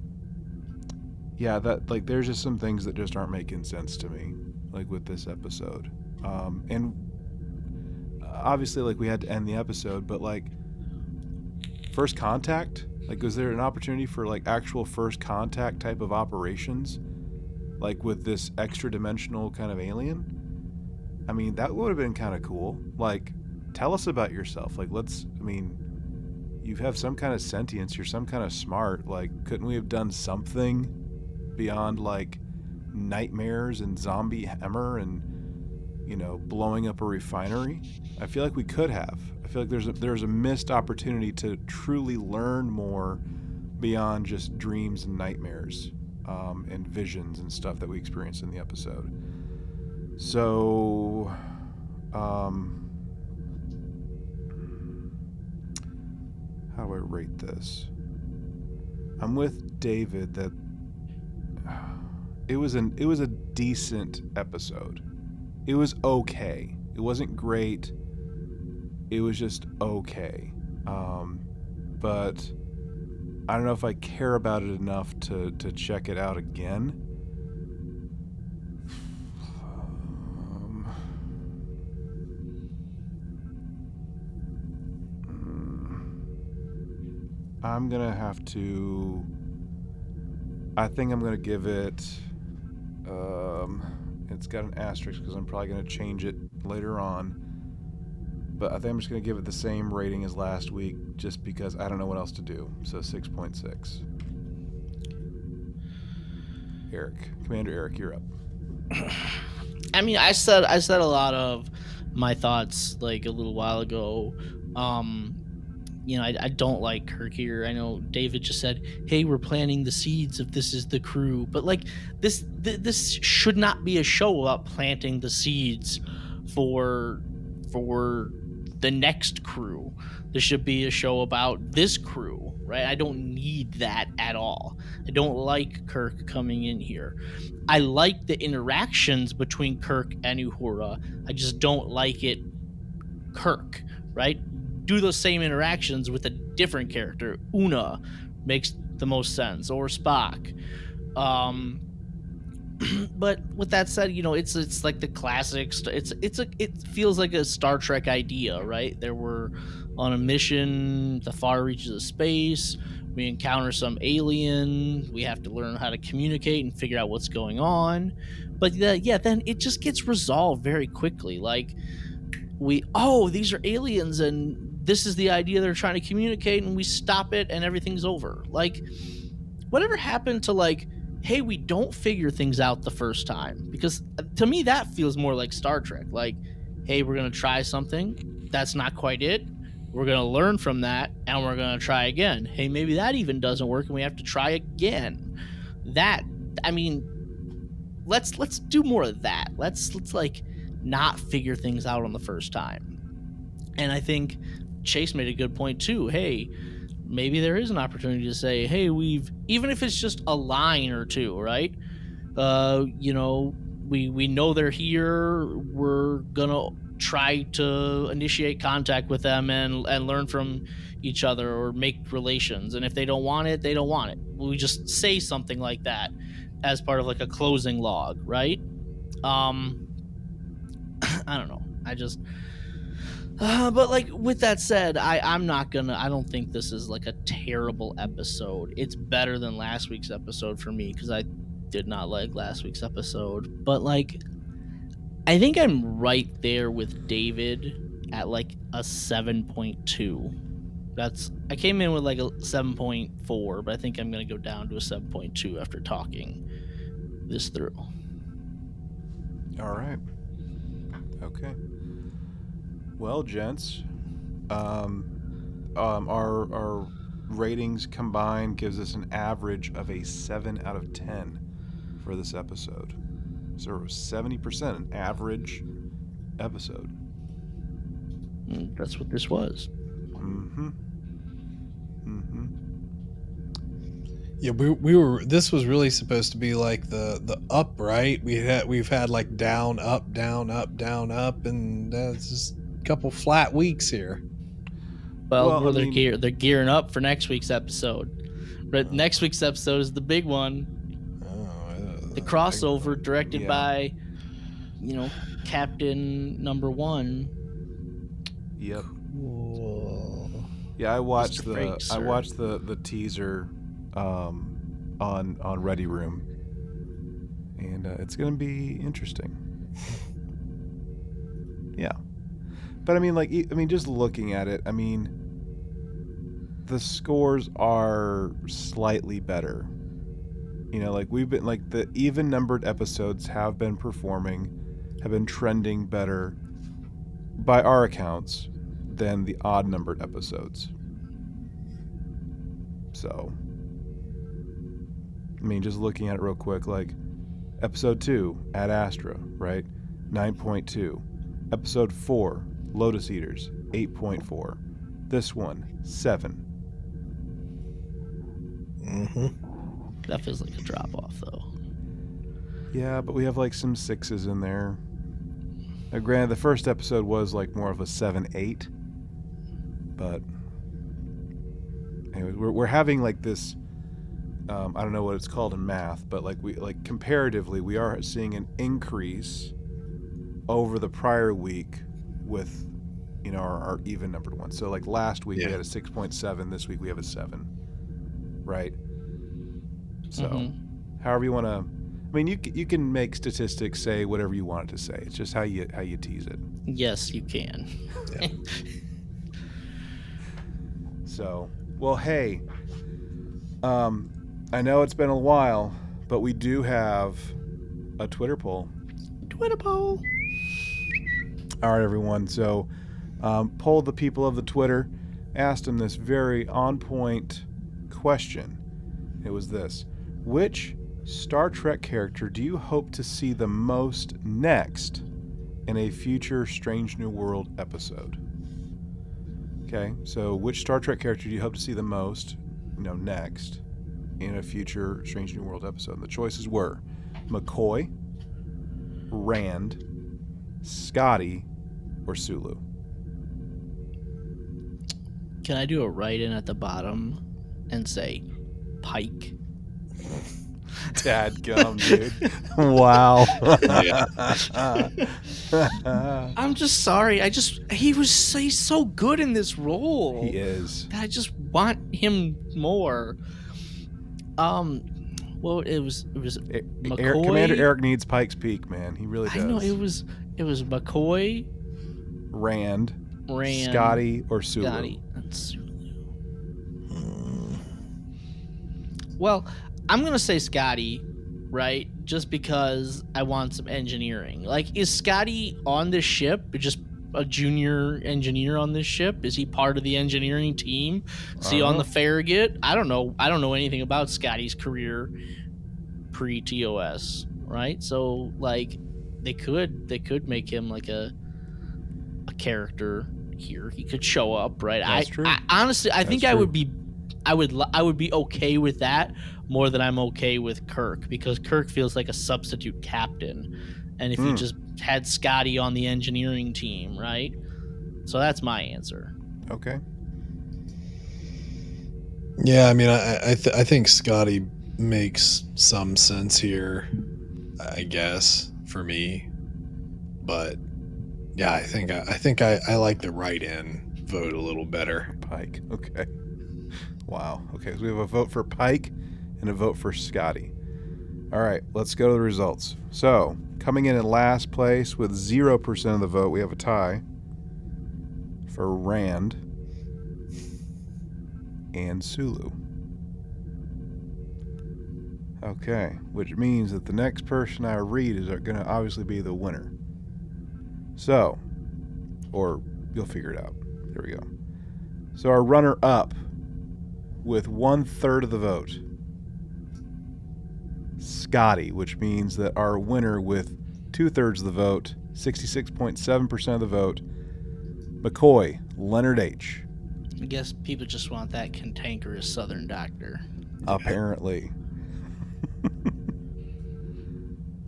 yeah, that like there's just some things that just aren't making sense to me, like with this episode. Um, and obviously, like we had to end the episode, but like first contact like, was there an opportunity for like actual first contact type of operations, like with this extra dimensional kind of alien? I mean, that would have been kind of cool. Like, tell us about yourself. Like, let's. I mean, you have some kind of sentience. You're some kind of smart. Like, couldn't we have done something beyond like nightmares and zombie Hemmer and you know blowing up a refinery? I feel like we could have. I feel like there's a, there's a missed opportunity to truly learn more beyond just dreams and nightmares um, and visions and stuff that we experienced in the episode. So, um, how do I rate this? I'm with David that it was an it was a decent episode. It was okay. It wasn't great it was just okay. Um, but I don't know if I care about it enough to, to check it out again. Um. I'm gonna have to. I think I'm gonna give it. Um, it's got an asterisk because I'm probably gonna change it later on but I think I'm just going to give it the same rating as last week just because I don't know what else to do. So 6.6. Eric, Commander Eric, you're up. I mean, I said I said a lot of my thoughts like a little while ago. Um, you know, I, I don't like Kirk here. I know David just said, "Hey, we're planting the seeds if this is the crew," but like this, th- this should not be a show about planting the seeds for for the next crew. This should be a show about this crew, right? I don't need that at all. I don't like Kirk coming in here. I like the interactions between Kirk and Uhura. I just don't like it Kirk, right? Do those same interactions with a different character. Una makes the most sense, or Spock. Um, but with that said, you know, it's it's like the classics. It's it's a it feels like a Star Trek idea, right? There were on a mission, the far reaches of space. We encounter some alien. We have to learn how to communicate and figure out what's going on. But yeah, then it just gets resolved very quickly. Like we, oh, these are aliens, and this is the idea they're trying to communicate, and we stop it, and everything's over. Like, whatever happened to like hey, we don't figure things out the first time. Because uh, to me, that feels more like Star Trek. Like, hey, we're to try something. That's not quite it. We're to learn from that and we're to try again. Hey, maybe that even doesn't work and we have to try again. That, I mean, let's let's do more of that. Let's let's like not figure things out on the first time. And I think Chase made a good point too. Hey, maybe there is an opportunity to say, hey, we've even if it's just a line or two, right? Uh, you know, we we know they're here. We're gonna try to initiate contact with them and and learn from each other or make relations. And if they don't want it, they don't want it. We just say something like that as part of like a closing log, right? Um, I don't know. I just Uh, but like with that said, I I'm not gonna. I don't think this is like a terrible episode. It's better than last week's episode for me because I did not like last week's episode. But like, I think I'm right there with David at like a seven point two. That's I came in with like a seven point four, but I think I'm gonna go down to a seven point two after talking this through. All right. Okay. Well, gents, um, um, our our ratings combined gives us an average of a seven out of ten for this episode. So seventy percent, an average episode. Mm, That's what this was. Mm-hmm. Mm-hmm. Yeah, we, we were. This was really supposed to be like the the up, right? We had we've had like down, up, down, up, down, up, and that's just a couple flat weeks here. Well, Well, well they're mean- gear they're gearing up for next week's episode. But next week's episode is the big one, Oh, the crossover directed Yeah. by, you know, Captain Number One. Yep. Cool. Yeah, I watched Mr. the Frank, I watched the the teaser um, on on Ready Room, and uh, it's gonna be interesting. Yeah, but I mean, like, I mean, just looking at it, I mean, the scores are slightly better. You know, like we've been like the even numbered episodes have been performing, have been trending better by our accounts than the odd numbered episodes. So, I mean, just looking at it real quick, like episode 2, Ad Astra, right? 9.2. Episode 4, Lotus Eaters, 8.4. This one, 7. Mm-hmm. That feels like a drop off though. Yeah, but we have like some sixes in there. Uh, granted, the first episode was like more of a 7 8. But, anyways, we're, we're having like this. Um, I don't know what it's called in math, but like we like comparatively, we are seeing an increase over the prior week with, you know, our, our even numbered ones. So like last week Yeah. we had a six point seven. This week we have a seven. Right. So Mhm. however you want to i mean you, you can make statistics say whatever you want it to say it's just how you how you tease it Yes, you can. Yeah. so well hey um i know it's been a while but we do have a twitter poll Twitter poll. All right everyone. So um, polled the people of the twitter asked them this very on point question. It was this. Which star trek character do you hope to see the most next in a future strange new world episode? Okay so which star trek character do you hope to see the most you know next in a future strange new world episode? And the choices were mccoy rand scotty or sulu Can I do a write in at the bottom and say Pike? Dad gum, dude. wow. I'm just sorry. I just he was so, he's so good in this role. he is. I just want him more. Um, well, it was it was. McCoy? Eric, Commander Eric needs Pike's Peak, man. He really does. I know it was it was McCoy, Rand, Rand, Scotty, or Sulu. Scotty, and Sulu. Hmm. Well, I'm gonna say Scotty, right? Just because I want some engineering. Like, is Scotty on this ship? Just a junior engineer on this ship? Is he part of the engineering team? Is he on don't the Farragut? I don't know. I don't know anything about Scotty's career pre TOS, right? So like, they could they could make him like a character here. He could show up, right? That's I, true. I honestly, I think That's I would be, I would, I would be okay with that more than I'm okay with Kirk because Kirk feels like a substitute captain, and if you Hmm. just had Scotty on the engineering team, right? So that's my answer. Okay. Yeah, I mean, I I, th- I think Scotty makes some sense here, I guess for me, but Yeah, I think I, I think I, I like the write-in vote a little better. Pike. Okay. Wow. Okay, so we have a vote for Pike and a vote for Scotty. All right, let's go to the results. So, coming in in last place with 0% of the vote, we have a tie for Rand and Sulu. Okay, which means that the next person I read is going to obviously be the winner. So, or you'll figure it out. There we go. So our runner up with one third of the vote, Scotty, which means that our winner with two thirds of the vote, 66.7% of the vote, McCoy, Leonard H. I guess people just want that cantankerous Southern doctor. Apparently. I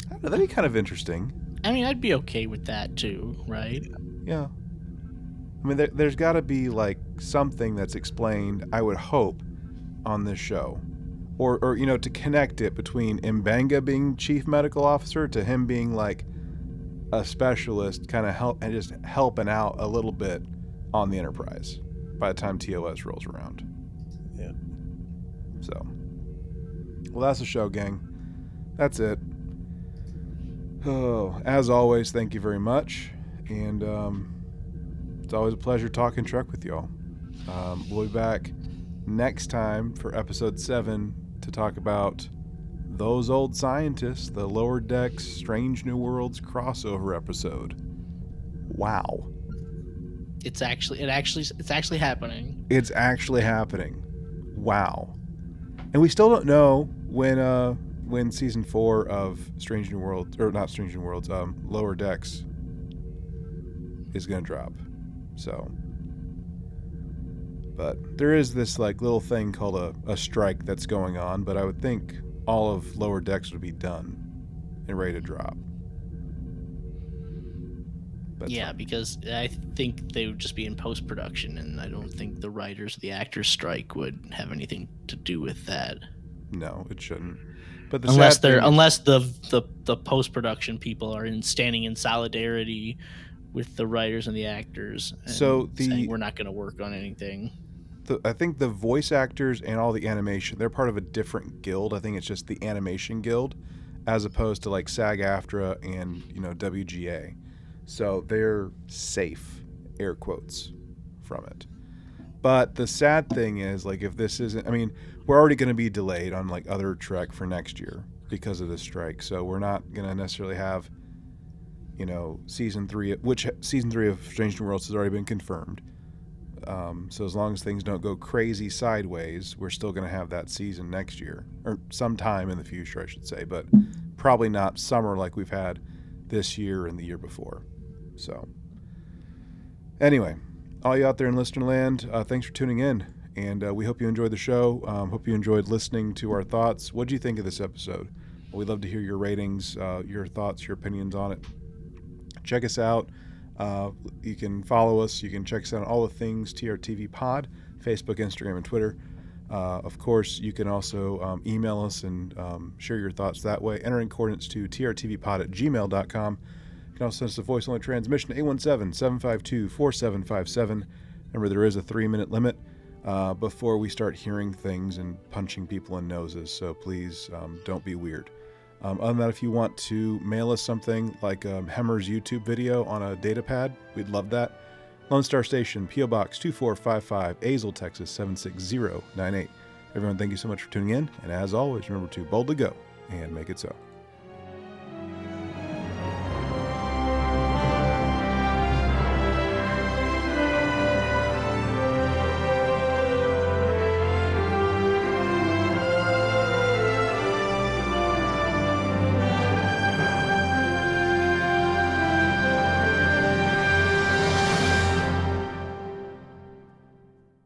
don't know, that'd be kind of interesting. I mean, I'd be okay with that too, right? Yeah. I mean, there, there's got to be like something that's explained, I would hope, on this show. Or, or, you know, to connect it between M'Benga being chief medical officer to him being like a specialist, kind of help and just helping out a little bit on the Enterprise by the time TOS rolls around. Yeah. So, well, that's the show, gang. That's it. Oh, as always, thank you very much. And, um, it's always a pleasure talking Trek with y'all. Um, we'll be back next time for episode seven to talk about those old scientists, the Lower Decks Strange New Worlds crossover episode. Wow. It's actually it actually it's actually happening. It's actually happening. Wow. And we still don't know when uh when season four of Strange New Worlds or not Strange New Worlds, um Lower Decks is gonna drop. So, but there is this like little thing called a, a strike that's going on. But I would think all of lower decks would be done and ready to drop. But yeah, because I think they would just be in post production, and I don't think the writers the actors strike would have anything to do with that. No, it shouldn't. But the unless they're unless the the, the post production people are in standing in solidarity with the writers and the actors. and So the- saying, we're not going to work on anything. the, I think the voice actors and all the animation, they're part of a different guild. I think it's just the animation guild as opposed to like SAG-AFTRA and, you know, WGA. So they're safe, air quotes, from it. But the sad thing is like if this isn't I mean, we're already going to be delayed on like other Trek for next year because of this strike. So we're not going to necessarily have you know, season 3 which season 3 of Strange New Worlds has already been confirmed. Um, so as long as things don't go crazy sideways, we're still going to have that season next year or sometime in the future, I should say, but probably not summer like we've had this year and the year before. So, anyway, all you out there in listener land, uh, thanks for tuning in, and uh, we hope you enjoyed the show. Um, hope you enjoyed listening to our thoughts. What do you think of this episode? We'd love to hear your ratings, uh, your thoughts, your opinions on it. Check us out. Uh, you can follow us. You can check us out on all the things TRTV Pod, Facebook, Instagram, and Twitter. Uh, of course, you can also um, email us and um, share your thoughts that way. Entering coordinates to trtvpod at gmail.com. You can also send us a voice only transmission to 817 752 4757. Remember, there is a three minute limit uh, before we start hearing things and punching people in noses, so please um, don't be weird. Um, other than that, if you want to mail us something like um, Hemmer's YouTube video on a data pad, we'd love that. Lone Star Station, P.O. Box 2455, Azle, Texas 76098. Everyone, thank you so much for tuning in. And as always, remember to boldly go and make it so.